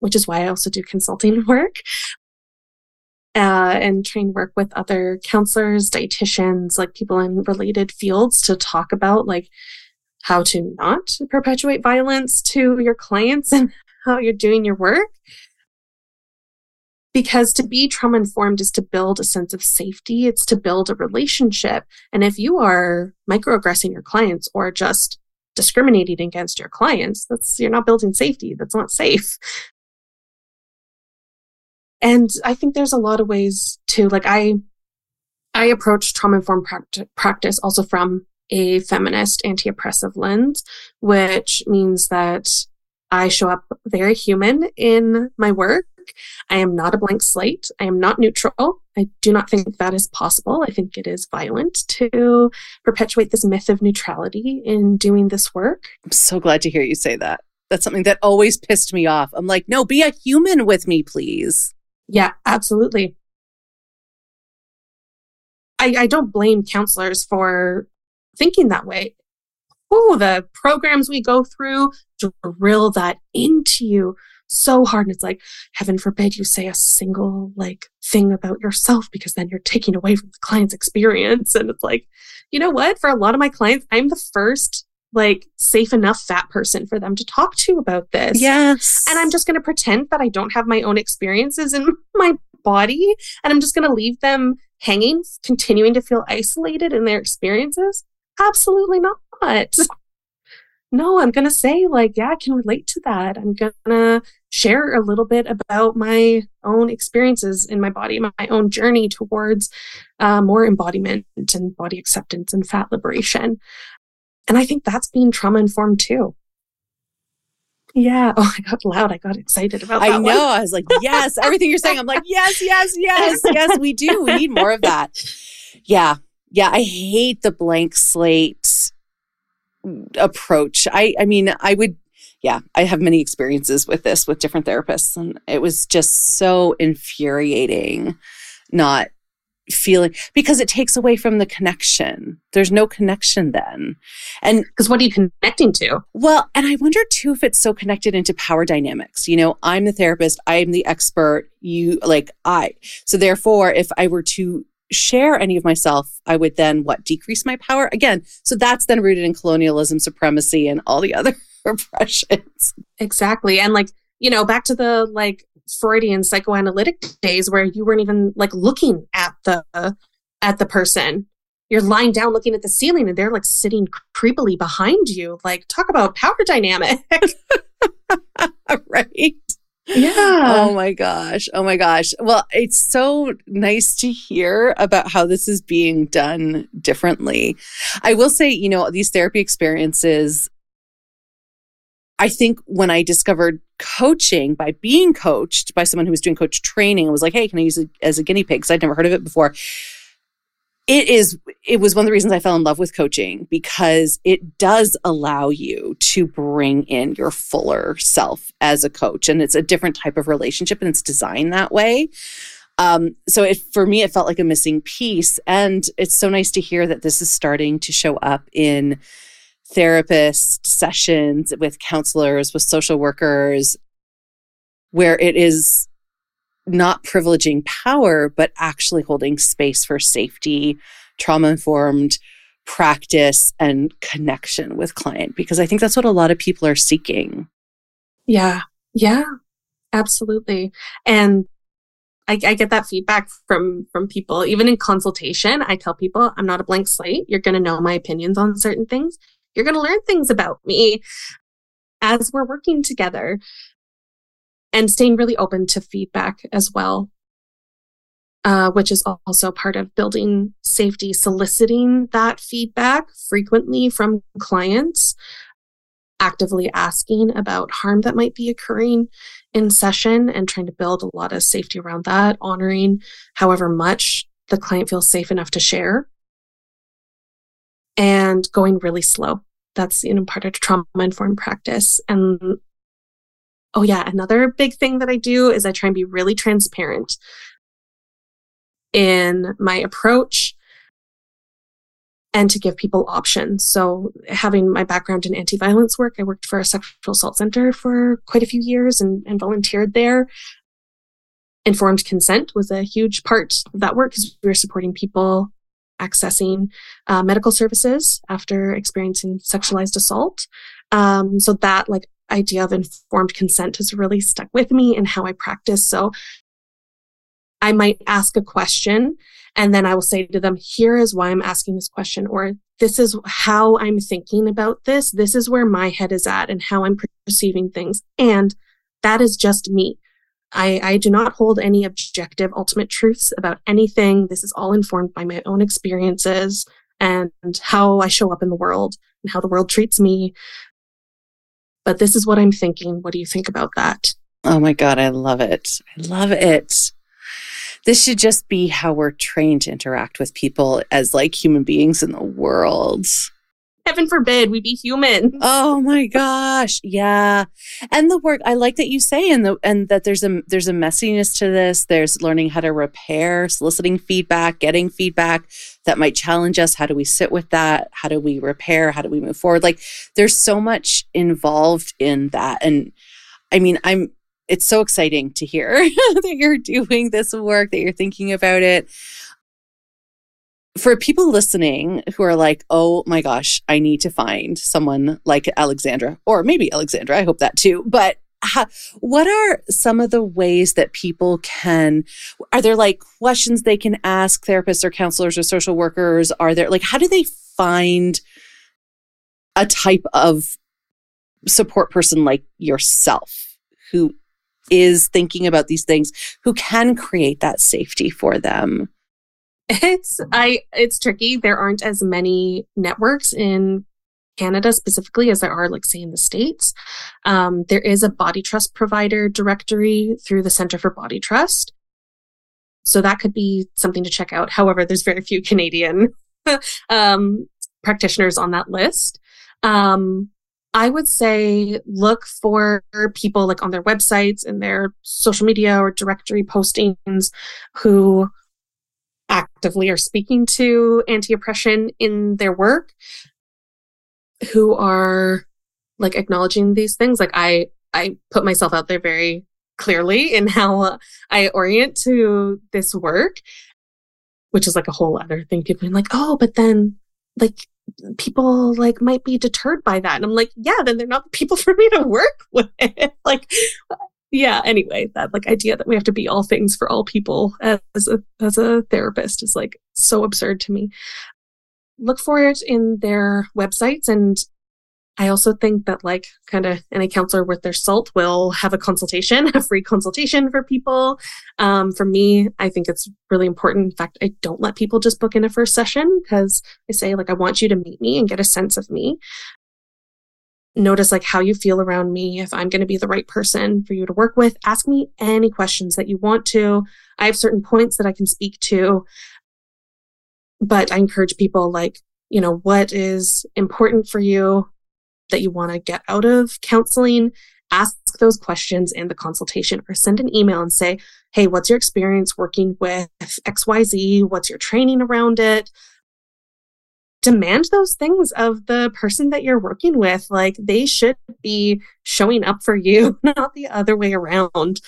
[SPEAKER 2] which is why I also do consulting work. Uh, and train work with other counselors, dietitians, like people in related fields to talk about like how to not perpetuate violence to your clients and how you're doing your work because to be trauma informed is to build a sense of safety it's to build a relationship. And if you are microaggressing your clients or just discriminating against your clients that's you're not building safety that's not safe. And i think there's a lot of ways to like i i approach trauma informed practice also from a feminist anti-oppressive lens which means that i show up very human in my work I am not a blank slate. I am not neutral. I do not think that is possible. I think it is violent to perpetuate this myth of neutrality in doing this work.
[SPEAKER 1] I'm so glad to hear you say that. That's something that always pissed me off. I'm like, no, be a human with me, please.
[SPEAKER 2] Yeah, absolutely. I, I don't blame counselors for thinking that way. Oh, the programs we go through drill that into you so hard. And it's like, heaven forbid you say a single like thing about yourself because then you're taking away from the client's experience. And it's like, you know what? For a lot of my clients, I'm the first like safe enough fat person for them to talk to about this.
[SPEAKER 1] Yes.
[SPEAKER 2] And I'm just going to pretend that I don't have my own experiences in my body and I'm just going to leave them hanging, continuing to feel isolated in their experiences. Absolutely not no, I'm going to say, like, yeah, I can relate to that. I'm going to share a little bit about my own experiences in my body, my own journey towards uh, more embodiment and body acceptance and fat liberation. And I think that's being trauma informed too. Yeah. Oh, I got loud. I got excited about that.
[SPEAKER 1] I know. One. I was like, yes, everything you're saying. I'm like, yes, yes, yes, yes, we do. We need more of that. Yeah. Yeah. I hate the blank slate approach. I I mean, I would yeah, I have many experiences with this with different therapists and it was just so infuriating not feeling because it takes away from the connection. There's no connection then. And
[SPEAKER 2] because what are you connecting to?
[SPEAKER 1] Well, and I wonder too if it's so connected into power dynamics. You know, I'm the therapist, I am the expert, you like I. So therefore, if I were to share any of myself, I would then what decrease my power again. So that's then rooted in colonialism, supremacy, and all the other oppressions.
[SPEAKER 2] Exactly. And like, you know, back to the like Freudian psychoanalytic days where you weren't even like looking at the at the person. you're lying down looking at the ceiling and they're like sitting creepily behind you. Like, talk about power dynamic.
[SPEAKER 1] right.
[SPEAKER 2] Yeah.
[SPEAKER 1] Oh my gosh. Oh my gosh. Well, it's so nice to hear about how this is being done differently. I will say, you know, these therapy experiences, I think when I discovered coaching by being coached by someone who was doing coach training, I was like, hey, can I use it as a guinea pig? Because I'd never heard of it before it is it was one of the reasons I fell in love with coaching because it does allow you to bring in your fuller self as a coach and it's a different type of relationship and it's designed that way. Um, so it for me it felt like a missing piece and it's so nice to hear that this is starting to show up in therapist sessions with counselors with social workers where it is not privileging power, but actually holding space for safety, trauma informed practice, and connection with client, because I think that's what a lot of people are seeking.
[SPEAKER 2] Yeah. Yeah. Absolutely. And I, I, get that feedback from from people even in consultation i tell people i'm not a blank slate you're going to know my opinions on certain things you're going to learn things about me as we're working together and staying really open to feedback as well, uh, which is also part of building safety, soliciting that feedback frequently from clients, actively asking about harm that might be occurring in session and trying to build a lot of safety around that, honoring however much the client feels safe enough to share, and going really slow. That's you know part of trauma informed practice and Oh, yeah. Another big thing that I do is I try and be really transparent in my approach and to give people options. So, having my background in anti violence work, I worked for a sexual assault center for quite a few years and, and volunteered there. Informed consent was a huge part of that work because we were supporting people accessing uh, medical services after experiencing sexualized assault. Um, so that like idea of informed consent has really stuck with me and how I practice. So I might ask a question and then I will say to them, here is why I'm asking this question, or this is how I'm thinking about this. This is where my head is at and how I'm perceiving things. And that is just me. I, I do not hold any objective ultimate truths about anything. This is all informed by my own experiences and how I show up in the world and how the world treats me but this is what I'm thinking. What do you think about that?
[SPEAKER 1] Oh my God, I love it. I love it. This should just be how we're trained to interact with people as like human beings in the world.
[SPEAKER 2] Heaven forbid we be human.
[SPEAKER 1] Oh my gosh. Yeah. And the work I like that you say and the and that there's a there's a messiness to this. There's learning how to repair, soliciting feedback, getting feedback that might challenge us. How do we sit with that? How do we repair? How do we move forward? Like there's so much involved in that. And I mean, I'm it's so exciting to hear that you're doing this work, that you're thinking about it for people listening who are like, oh my gosh, I need to find someone like Alexandra, or maybe Alexandra, I hope that too. But what are some of the ways that people can, are there like questions they can ask therapists or counselors or social workers? Are there like, how do they find a type of support person like yourself who is thinking about these things, who can create that safety for them?
[SPEAKER 2] It's I it's tricky. There aren't as many networks in Canada specifically as there are, like, say, in the States. Um, there is a body trust provider directory through the Center for Body Trust. So that could be something to check out. However, there's very few Canadian um, practitioners on that list. Um, I would say look for people like on their websites and their social media or directory postings who actively are speaking to anti oppression in their work who are like acknowledging these things. Like I, I put myself out there very clearly in how I orient to this work, which is like a whole other thing. People being like, oh, but then like people like might be deterred by that. And I'm like, yeah, then they're not the people for me to work with. like yeah anyway that like idea that we have to be all things for all people as a as a therapist is like so absurd to me look for it in their websites and I also think that like kind of any counselor worth their salt will have a consultation, a free consultation for people. Um, for me, I think it's really important. In fact, I don't let people just book in a first session because I say like, I want you to meet me and get a sense of me. Notice like how you feel around me. If I'm going to be the right person for you to work with, ask me any questions that you want to. I have certain points that I can speak to, but I encourage people like, you know, what is important for you? that you want to get out of counseling, ask those questions in the consultation or send an email and say, Hey, what's your experience working with XYZ? What's your training around it? Demand those things of the person that you're working with. Like they should be showing up for you, not the other way around.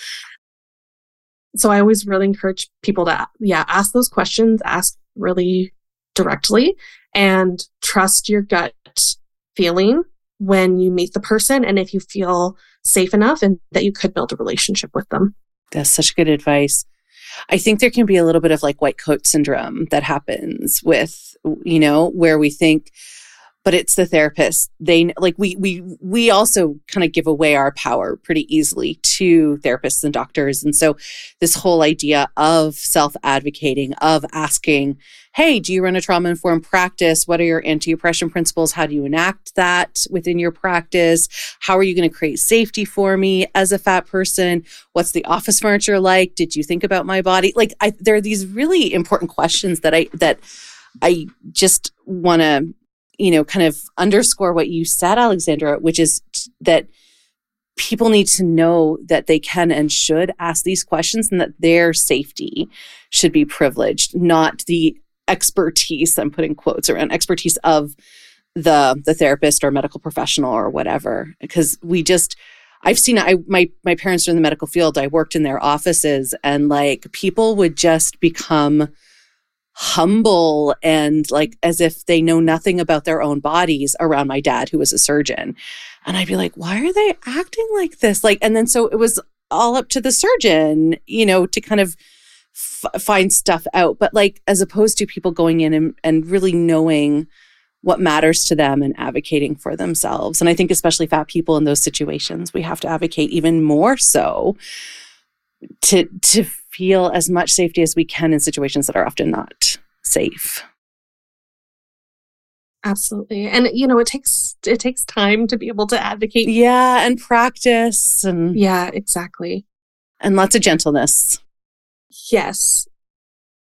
[SPEAKER 2] So I always really encourage people to, yeah, ask those questions, ask really directly and trust your gut feeling when you meet the person and if you feel safe enough and that you could build a relationship with them.
[SPEAKER 1] That's such good advice. I think there can be a little bit of like white coat syndrome that happens with, you know, where we think, but it's the therapist. They like we we we also kind of give away our power pretty easily to therapists and doctors. And so this whole idea of self-advocating, of asking, hey, do you run a trauma informed practice? What are your anti-oppression principles? How do you enact that within your practice? How are you going to create safety for me as a fat person? What's the office furniture like? Did you think about my body? Like I, there are these really important questions that I that I just want to you know, kind of underscore what you said, Alexandra, which is that people need to know that they can and should ask these questions and that their safety should be privileged, not the expertise, I'm putting quotes around expertise of the the therapist or medical professional or whatever. Because we just I've seen I my my parents are in the medical field. I worked in their offices and like people would just become humble and like as if they know nothing about their own bodies around my dad who was a surgeon. And i'd be like why are they acting like this? Like and then so it was all up to the surgeon you know to kind of f- find stuff out. But like as opposed to people going in and, and really knowing what matters to them and advocating for themselves. And i think especially fat people in those situations we have to advocate even more so to to feel as much safety as we can in situations that are often not safe.
[SPEAKER 2] Absolutely. And you know it takes it takes time to be able to advocate.
[SPEAKER 1] Yeah and practice and
[SPEAKER 2] yeah exactly.
[SPEAKER 1] and lots of gentleness.
[SPEAKER 2] Yes.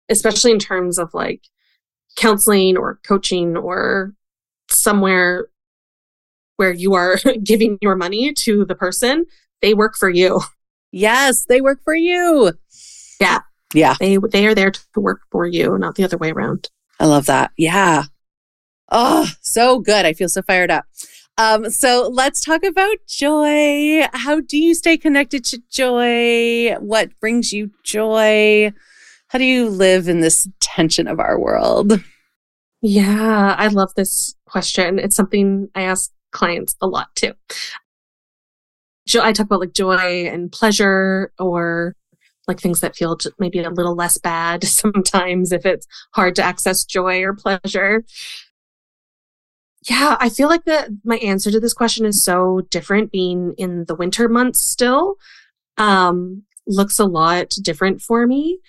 [SPEAKER 2] Especially in terms of like counseling or coaching or somewhere where you are giving your money to the person they work for you.
[SPEAKER 1] Yes they work for you
[SPEAKER 2] yeah.
[SPEAKER 1] Yeah.
[SPEAKER 2] They they are there to work for you, not the other way around.
[SPEAKER 1] I love that. Yeah. Oh, so good. I feel so fired up. Um, so let's talk about joy. How do you stay connected to joy? What brings you joy? How do you live in this tension of our world?
[SPEAKER 2] Yeah, I love this question. It's something I ask clients a lot too. So I talk about like joy and pleasure or like things that feel maybe a little less bad sometimes if it's hard to access joy or pleasure. Yeah, I feel like that my answer to this question is so different being in the winter months still. Um, looks a lot different for me.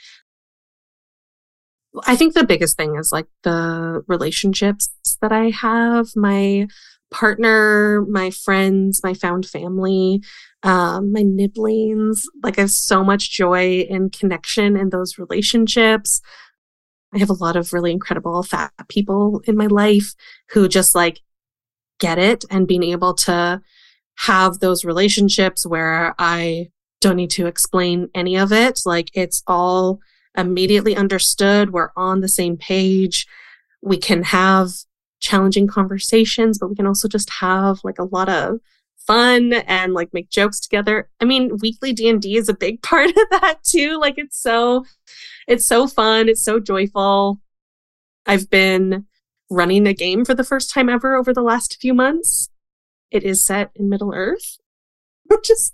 [SPEAKER 2] I think the biggest thing is like the relationships that I have, my partner, my friends, my found family um, my nibblings. Like I have so much joy and connection in those relationships. I have a lot of really incredible fat people in my life who just like get it and being able to have those relationships where I don't need to explain any of it. Like it's all immediately understood. We're on the same page. We can have challenging conversations, but we can also just have like a lot of fun and like make jokes together. I mean, weekly D&D is a big part of that too. Like it's so it's so fun, it's so joyful. I've been running a game for the first time ever over the last few months. It is set in Middle Earth, which is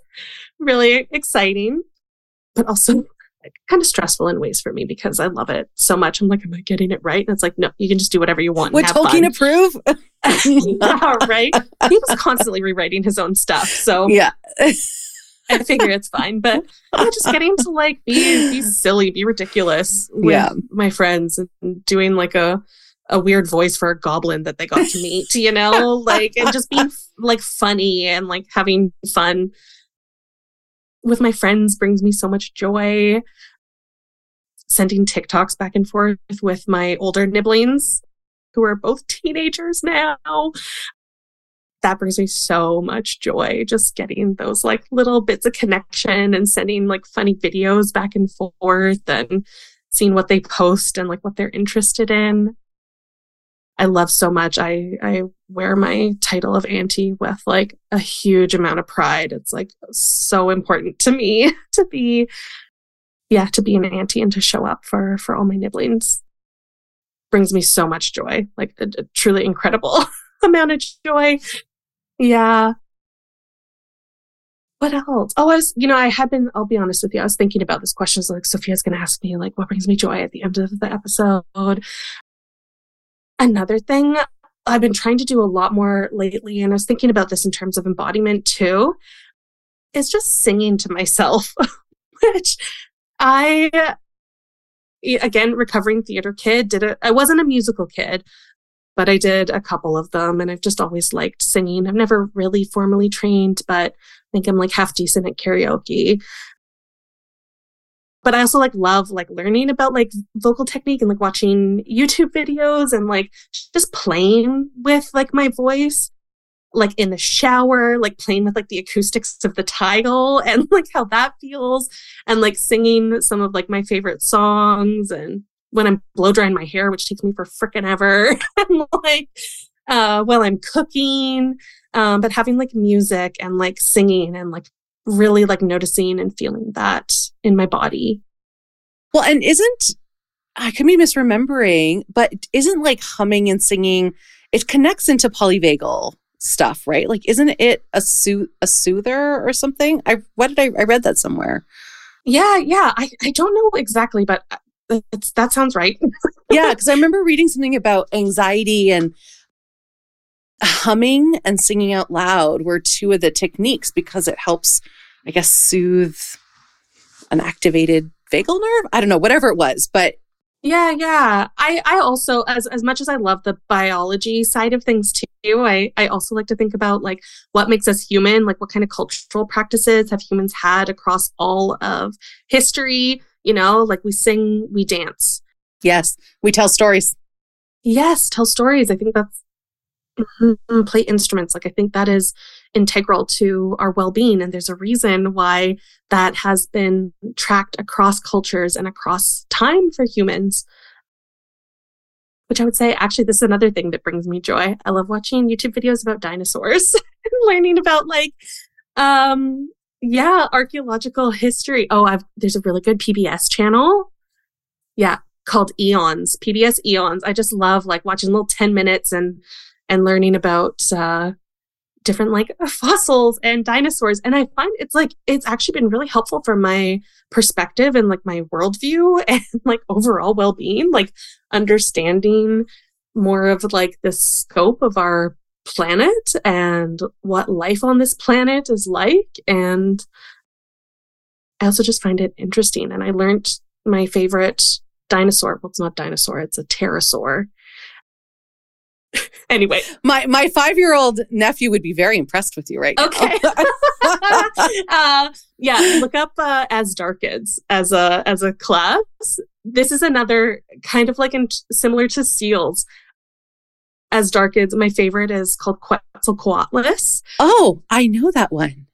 [SPEAKER 2] really exciting, but also kind of stressful in ways for me because I love it so much. I'm like, am I getting it right? And it's like, no, you can just do whatever you want.
[SPEAKER 1] Would Tolkien approve?
[SPEAKER 2] yeah, right. He was constantly rewriting his own stuff. So
[SPEAKER 1] yeah.
[SPEAKER 2] I figure it's fine. But yeah, just getting to like be be silly, be ridiculous with
[SPEAKER 1] Yeah.
[SPEAKER 2] my friends and doing like a a weird voice for a goblin that they got to meet, you know, like and just being like funny and like having fun with my friends brings me so much joy. Sending TikToks back and forth with my older nibblings who are both teenagers now. That brings me so much joy just getting those like little bits of connection and sending like funny videos back and forth and seeing what they post and like what they're interested in. I love so much. I I wear my title of auntie with like a huge amount of pride. It's like so important to me to be yeah, to be an auntie and to show up for for all my nibblings brings me so much joy. Like a, a truly incredible amount of joy. Yeah. What else? Oh, I was, you know, I had been, I'll be honest with you, I was thinking about this question. So like Sophia's going to ask me, like, what brings me joy at the end of the episode? Another thing I've been trying to do a lot more lately, and I was thinking about this in terms of embodiment too, is just singing to myself, which I, again, recovering theater kid, did it. I wasn't a musical kid, but I did a couple of them, and I've just always liked singing. I've never really formally trained, but I think I'm like half decent at karaoke but I also like love like learning about like vocal technique and like watching YouTube videos and like just playing with like my voice, like in the shower, like playing with like the acoustics of the tile and like how that feels and like singing some of like my favorite songs and when I'm blow drying my hair, which takes me for freaking ever, and like uh, while I'm cooking, um, but having like music and like singing and like really like noticing and feeling that in my body.
[SPEAKER 1] Well, and isn't I could be misremembering, but isn't like humming and singing? It connects into polyvagal stuff, right? Like, isn't it a sooth a soother or something? I what did I I read that somewhere?
[SPEAKER 2] Yeah, yeah. I, I don't know exactly, but uh, it's, that sounds right.
[SPEAKER 1] yeah, because I remember reading something about anxiety and humming and singing out loud were two of the techniques because it helps, I guess, soothe an activated vagal nerve. I don't know, whatever it was, but
[SPEAKER 2] Yeah, yeah. I, I also, as as much as I love the biology side of things too, I, I also like to think about like what makes us human, like what kind of cultural practices have humans had across all of history. You know, like we sing, we dance.
[SPEAKER 1] yes, we tell stories.
[SPEAKER 2] Yes, tell stories. I think that's Mhm, play instruments. Like I think that is integral to our well-being, and there's a reason why that has been tracked across cultures and across time for humans. Which I would say, actually, this is another thing that brings me joy. I love watching YouTube videos about dinosaurs and learning about like, um, yeah, archaeological history. Oh, I've there's a really good PBS channel. Yeah, called Eons, PBS Eons. I just love like watching little 10 minutes and and learning about uh different like fossils and dinosaurs. And I find it's like it's actually been really helpful for my perspective and like my worldview and like overall well-being, like understanding more of like the scope of our planet and what life on this planet is like. And I also just find it interesting. And I learned my favorite dinosaur. Well, it's not dinosaur, it's a pterosaur. anyway,
[SPEAKER 1] My my five year old nephew would be very impressed with you right now.
[SPEAKER 2] Okay. uh, yeah, look up uh, azhdarchids as a as a class. This is another kind of like in, similar to seals. Azhdarchids, my favorite is called Quetzalcoatlus.
[SPEAKER 1] oh, I know that one.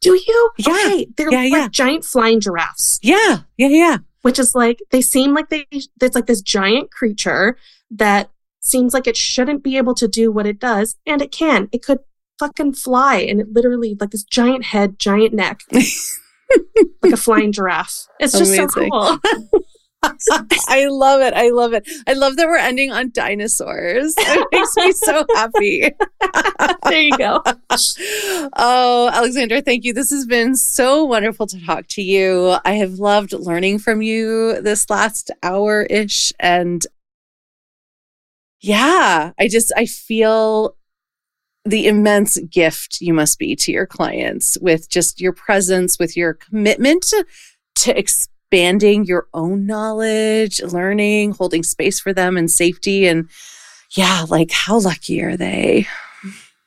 [SPEAKER 2] Do you?
[SPEAKER 1] Yeah.
[SPEAKER 2] Okay, they're
[SPEAKER 1] Yeah,
[SPEAKER 2] like
[SPEAKER 1] yeah.
[SPEAKER 2] giant flying giraffes,
[SPEAKER 1] Yeah, yeah, yeah.
[SPEAKER 2] which is like they seem like they. it's like this giant creature that seems like it shouldn't be able to do what it does, and it can. It could fucking fly, and it literally like this giant head, giant neck, like a flying giraffe. It's just so cool.
[SPEAKER 1] I love it. I love it. I love that we're ending on dinosaurs. It makes me so happy.
[SPEAKER 2] there you go.
[SPEAKER 1] Oh, Alexandra, thank you. This has been so wonderful to talk to you. I have loved learning from you this last hour ish. And yeah, I just, I feel the immense gift you must be to your clients with just your presence, with your commitment to, to expanding your own knowledge, learning, holding space for them and safety. And yeah, like how lucky are they?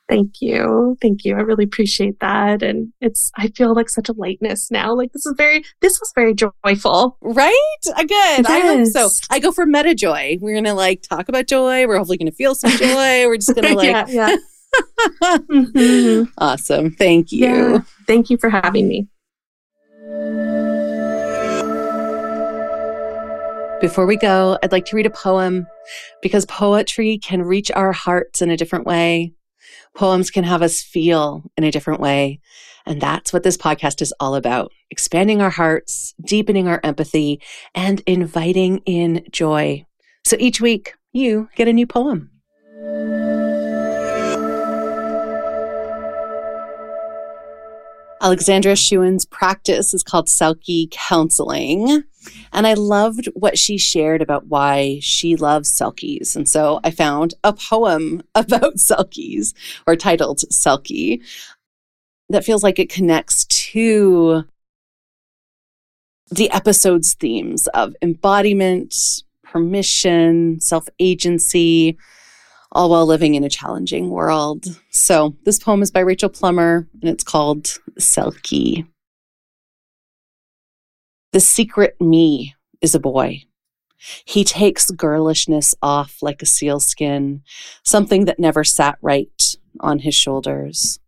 [SPEAKER 2] Thank you. Thank you. I really appreciate that. And it's, I feel like such a lightness now. Like this is very, this was very joyful.
[SPEAKER 1] Right? Again, yes. I hope so. I go for meta joy. We're going to like talk about joy. We're hopefully going to feel some joy. We're just going to like,
[SPEAKER 2] yeah, yeah. mm-hmm.
[SPEAKER 1] Awesome. Thank you. Yeah.
[SPEAKER 2] Thank you for having me.
[SPEAKER 1] Before we go, I'd like to read a poem because poetry can reach our hearts in a different way. Poems can have us feel in a different way. And that's what this podcast is all about expanding our hearts, deepening our empathy, and inviting in joy. So each week, you get a new poem. Alexandra Shewan's practice is called Selkie Counseling. And I loved what she shared about why she loves Selkies. And so I found a poem about Selkies or titled Selkie that feels like it connects to the episode's themes of embodiment, permission, self agency, all while living in a challenging world. So, this poem is by Rachel Plummer and it's called Selkie. The secret me is a boy. He takes girlishness off like a sealskin, something that never sat right on his shoulders.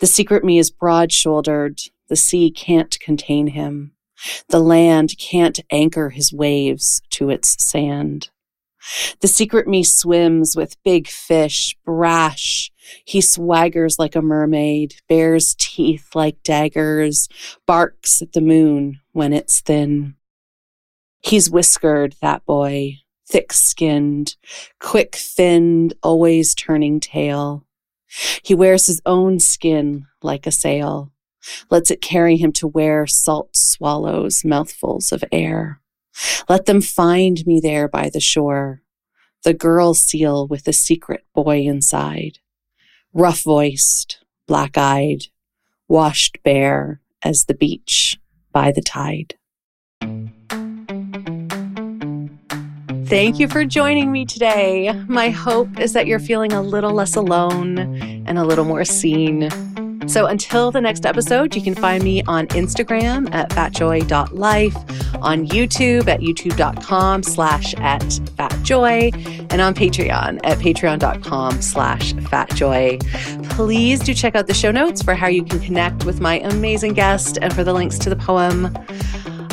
[SPEAKER 1] The secret me is broad shouldered. The sea can't contain him. The land can't anchor his waves to its sand. The secret me swims with big fish, brash. He swaggers like a mermaid, bares teeth like daggers, barks at the moon when it's thin. He's whiskered, that boy, thick skinned, quick finned, always turning tail. He wears his own skin like a sail, lets it carry him to where salt swallows mouthfuls of air. Let them find me there by the shore, the girl seal with the secret boy inside, rough voiced, black eyed, washed bare as the beach by the tide. Thank you for joining me today. My hope is that you're feeling a little less alone and a little more seen. So until the next episode, you can find me on Instagram at fatjoy.life, on YouTube at youtube.com slash at fatjoy, and on Patreon at patreon.com slash fatjoy. Please do check out the show notes for how you can connect with my amazing guest and for the links to the poem.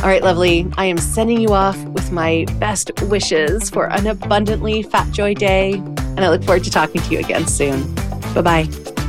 [SPEAKER 1] All right, lovely. I am sending you off with my best wishes for an abundantly fat joy day, and I look forward to talking to you again soon. Bye bye.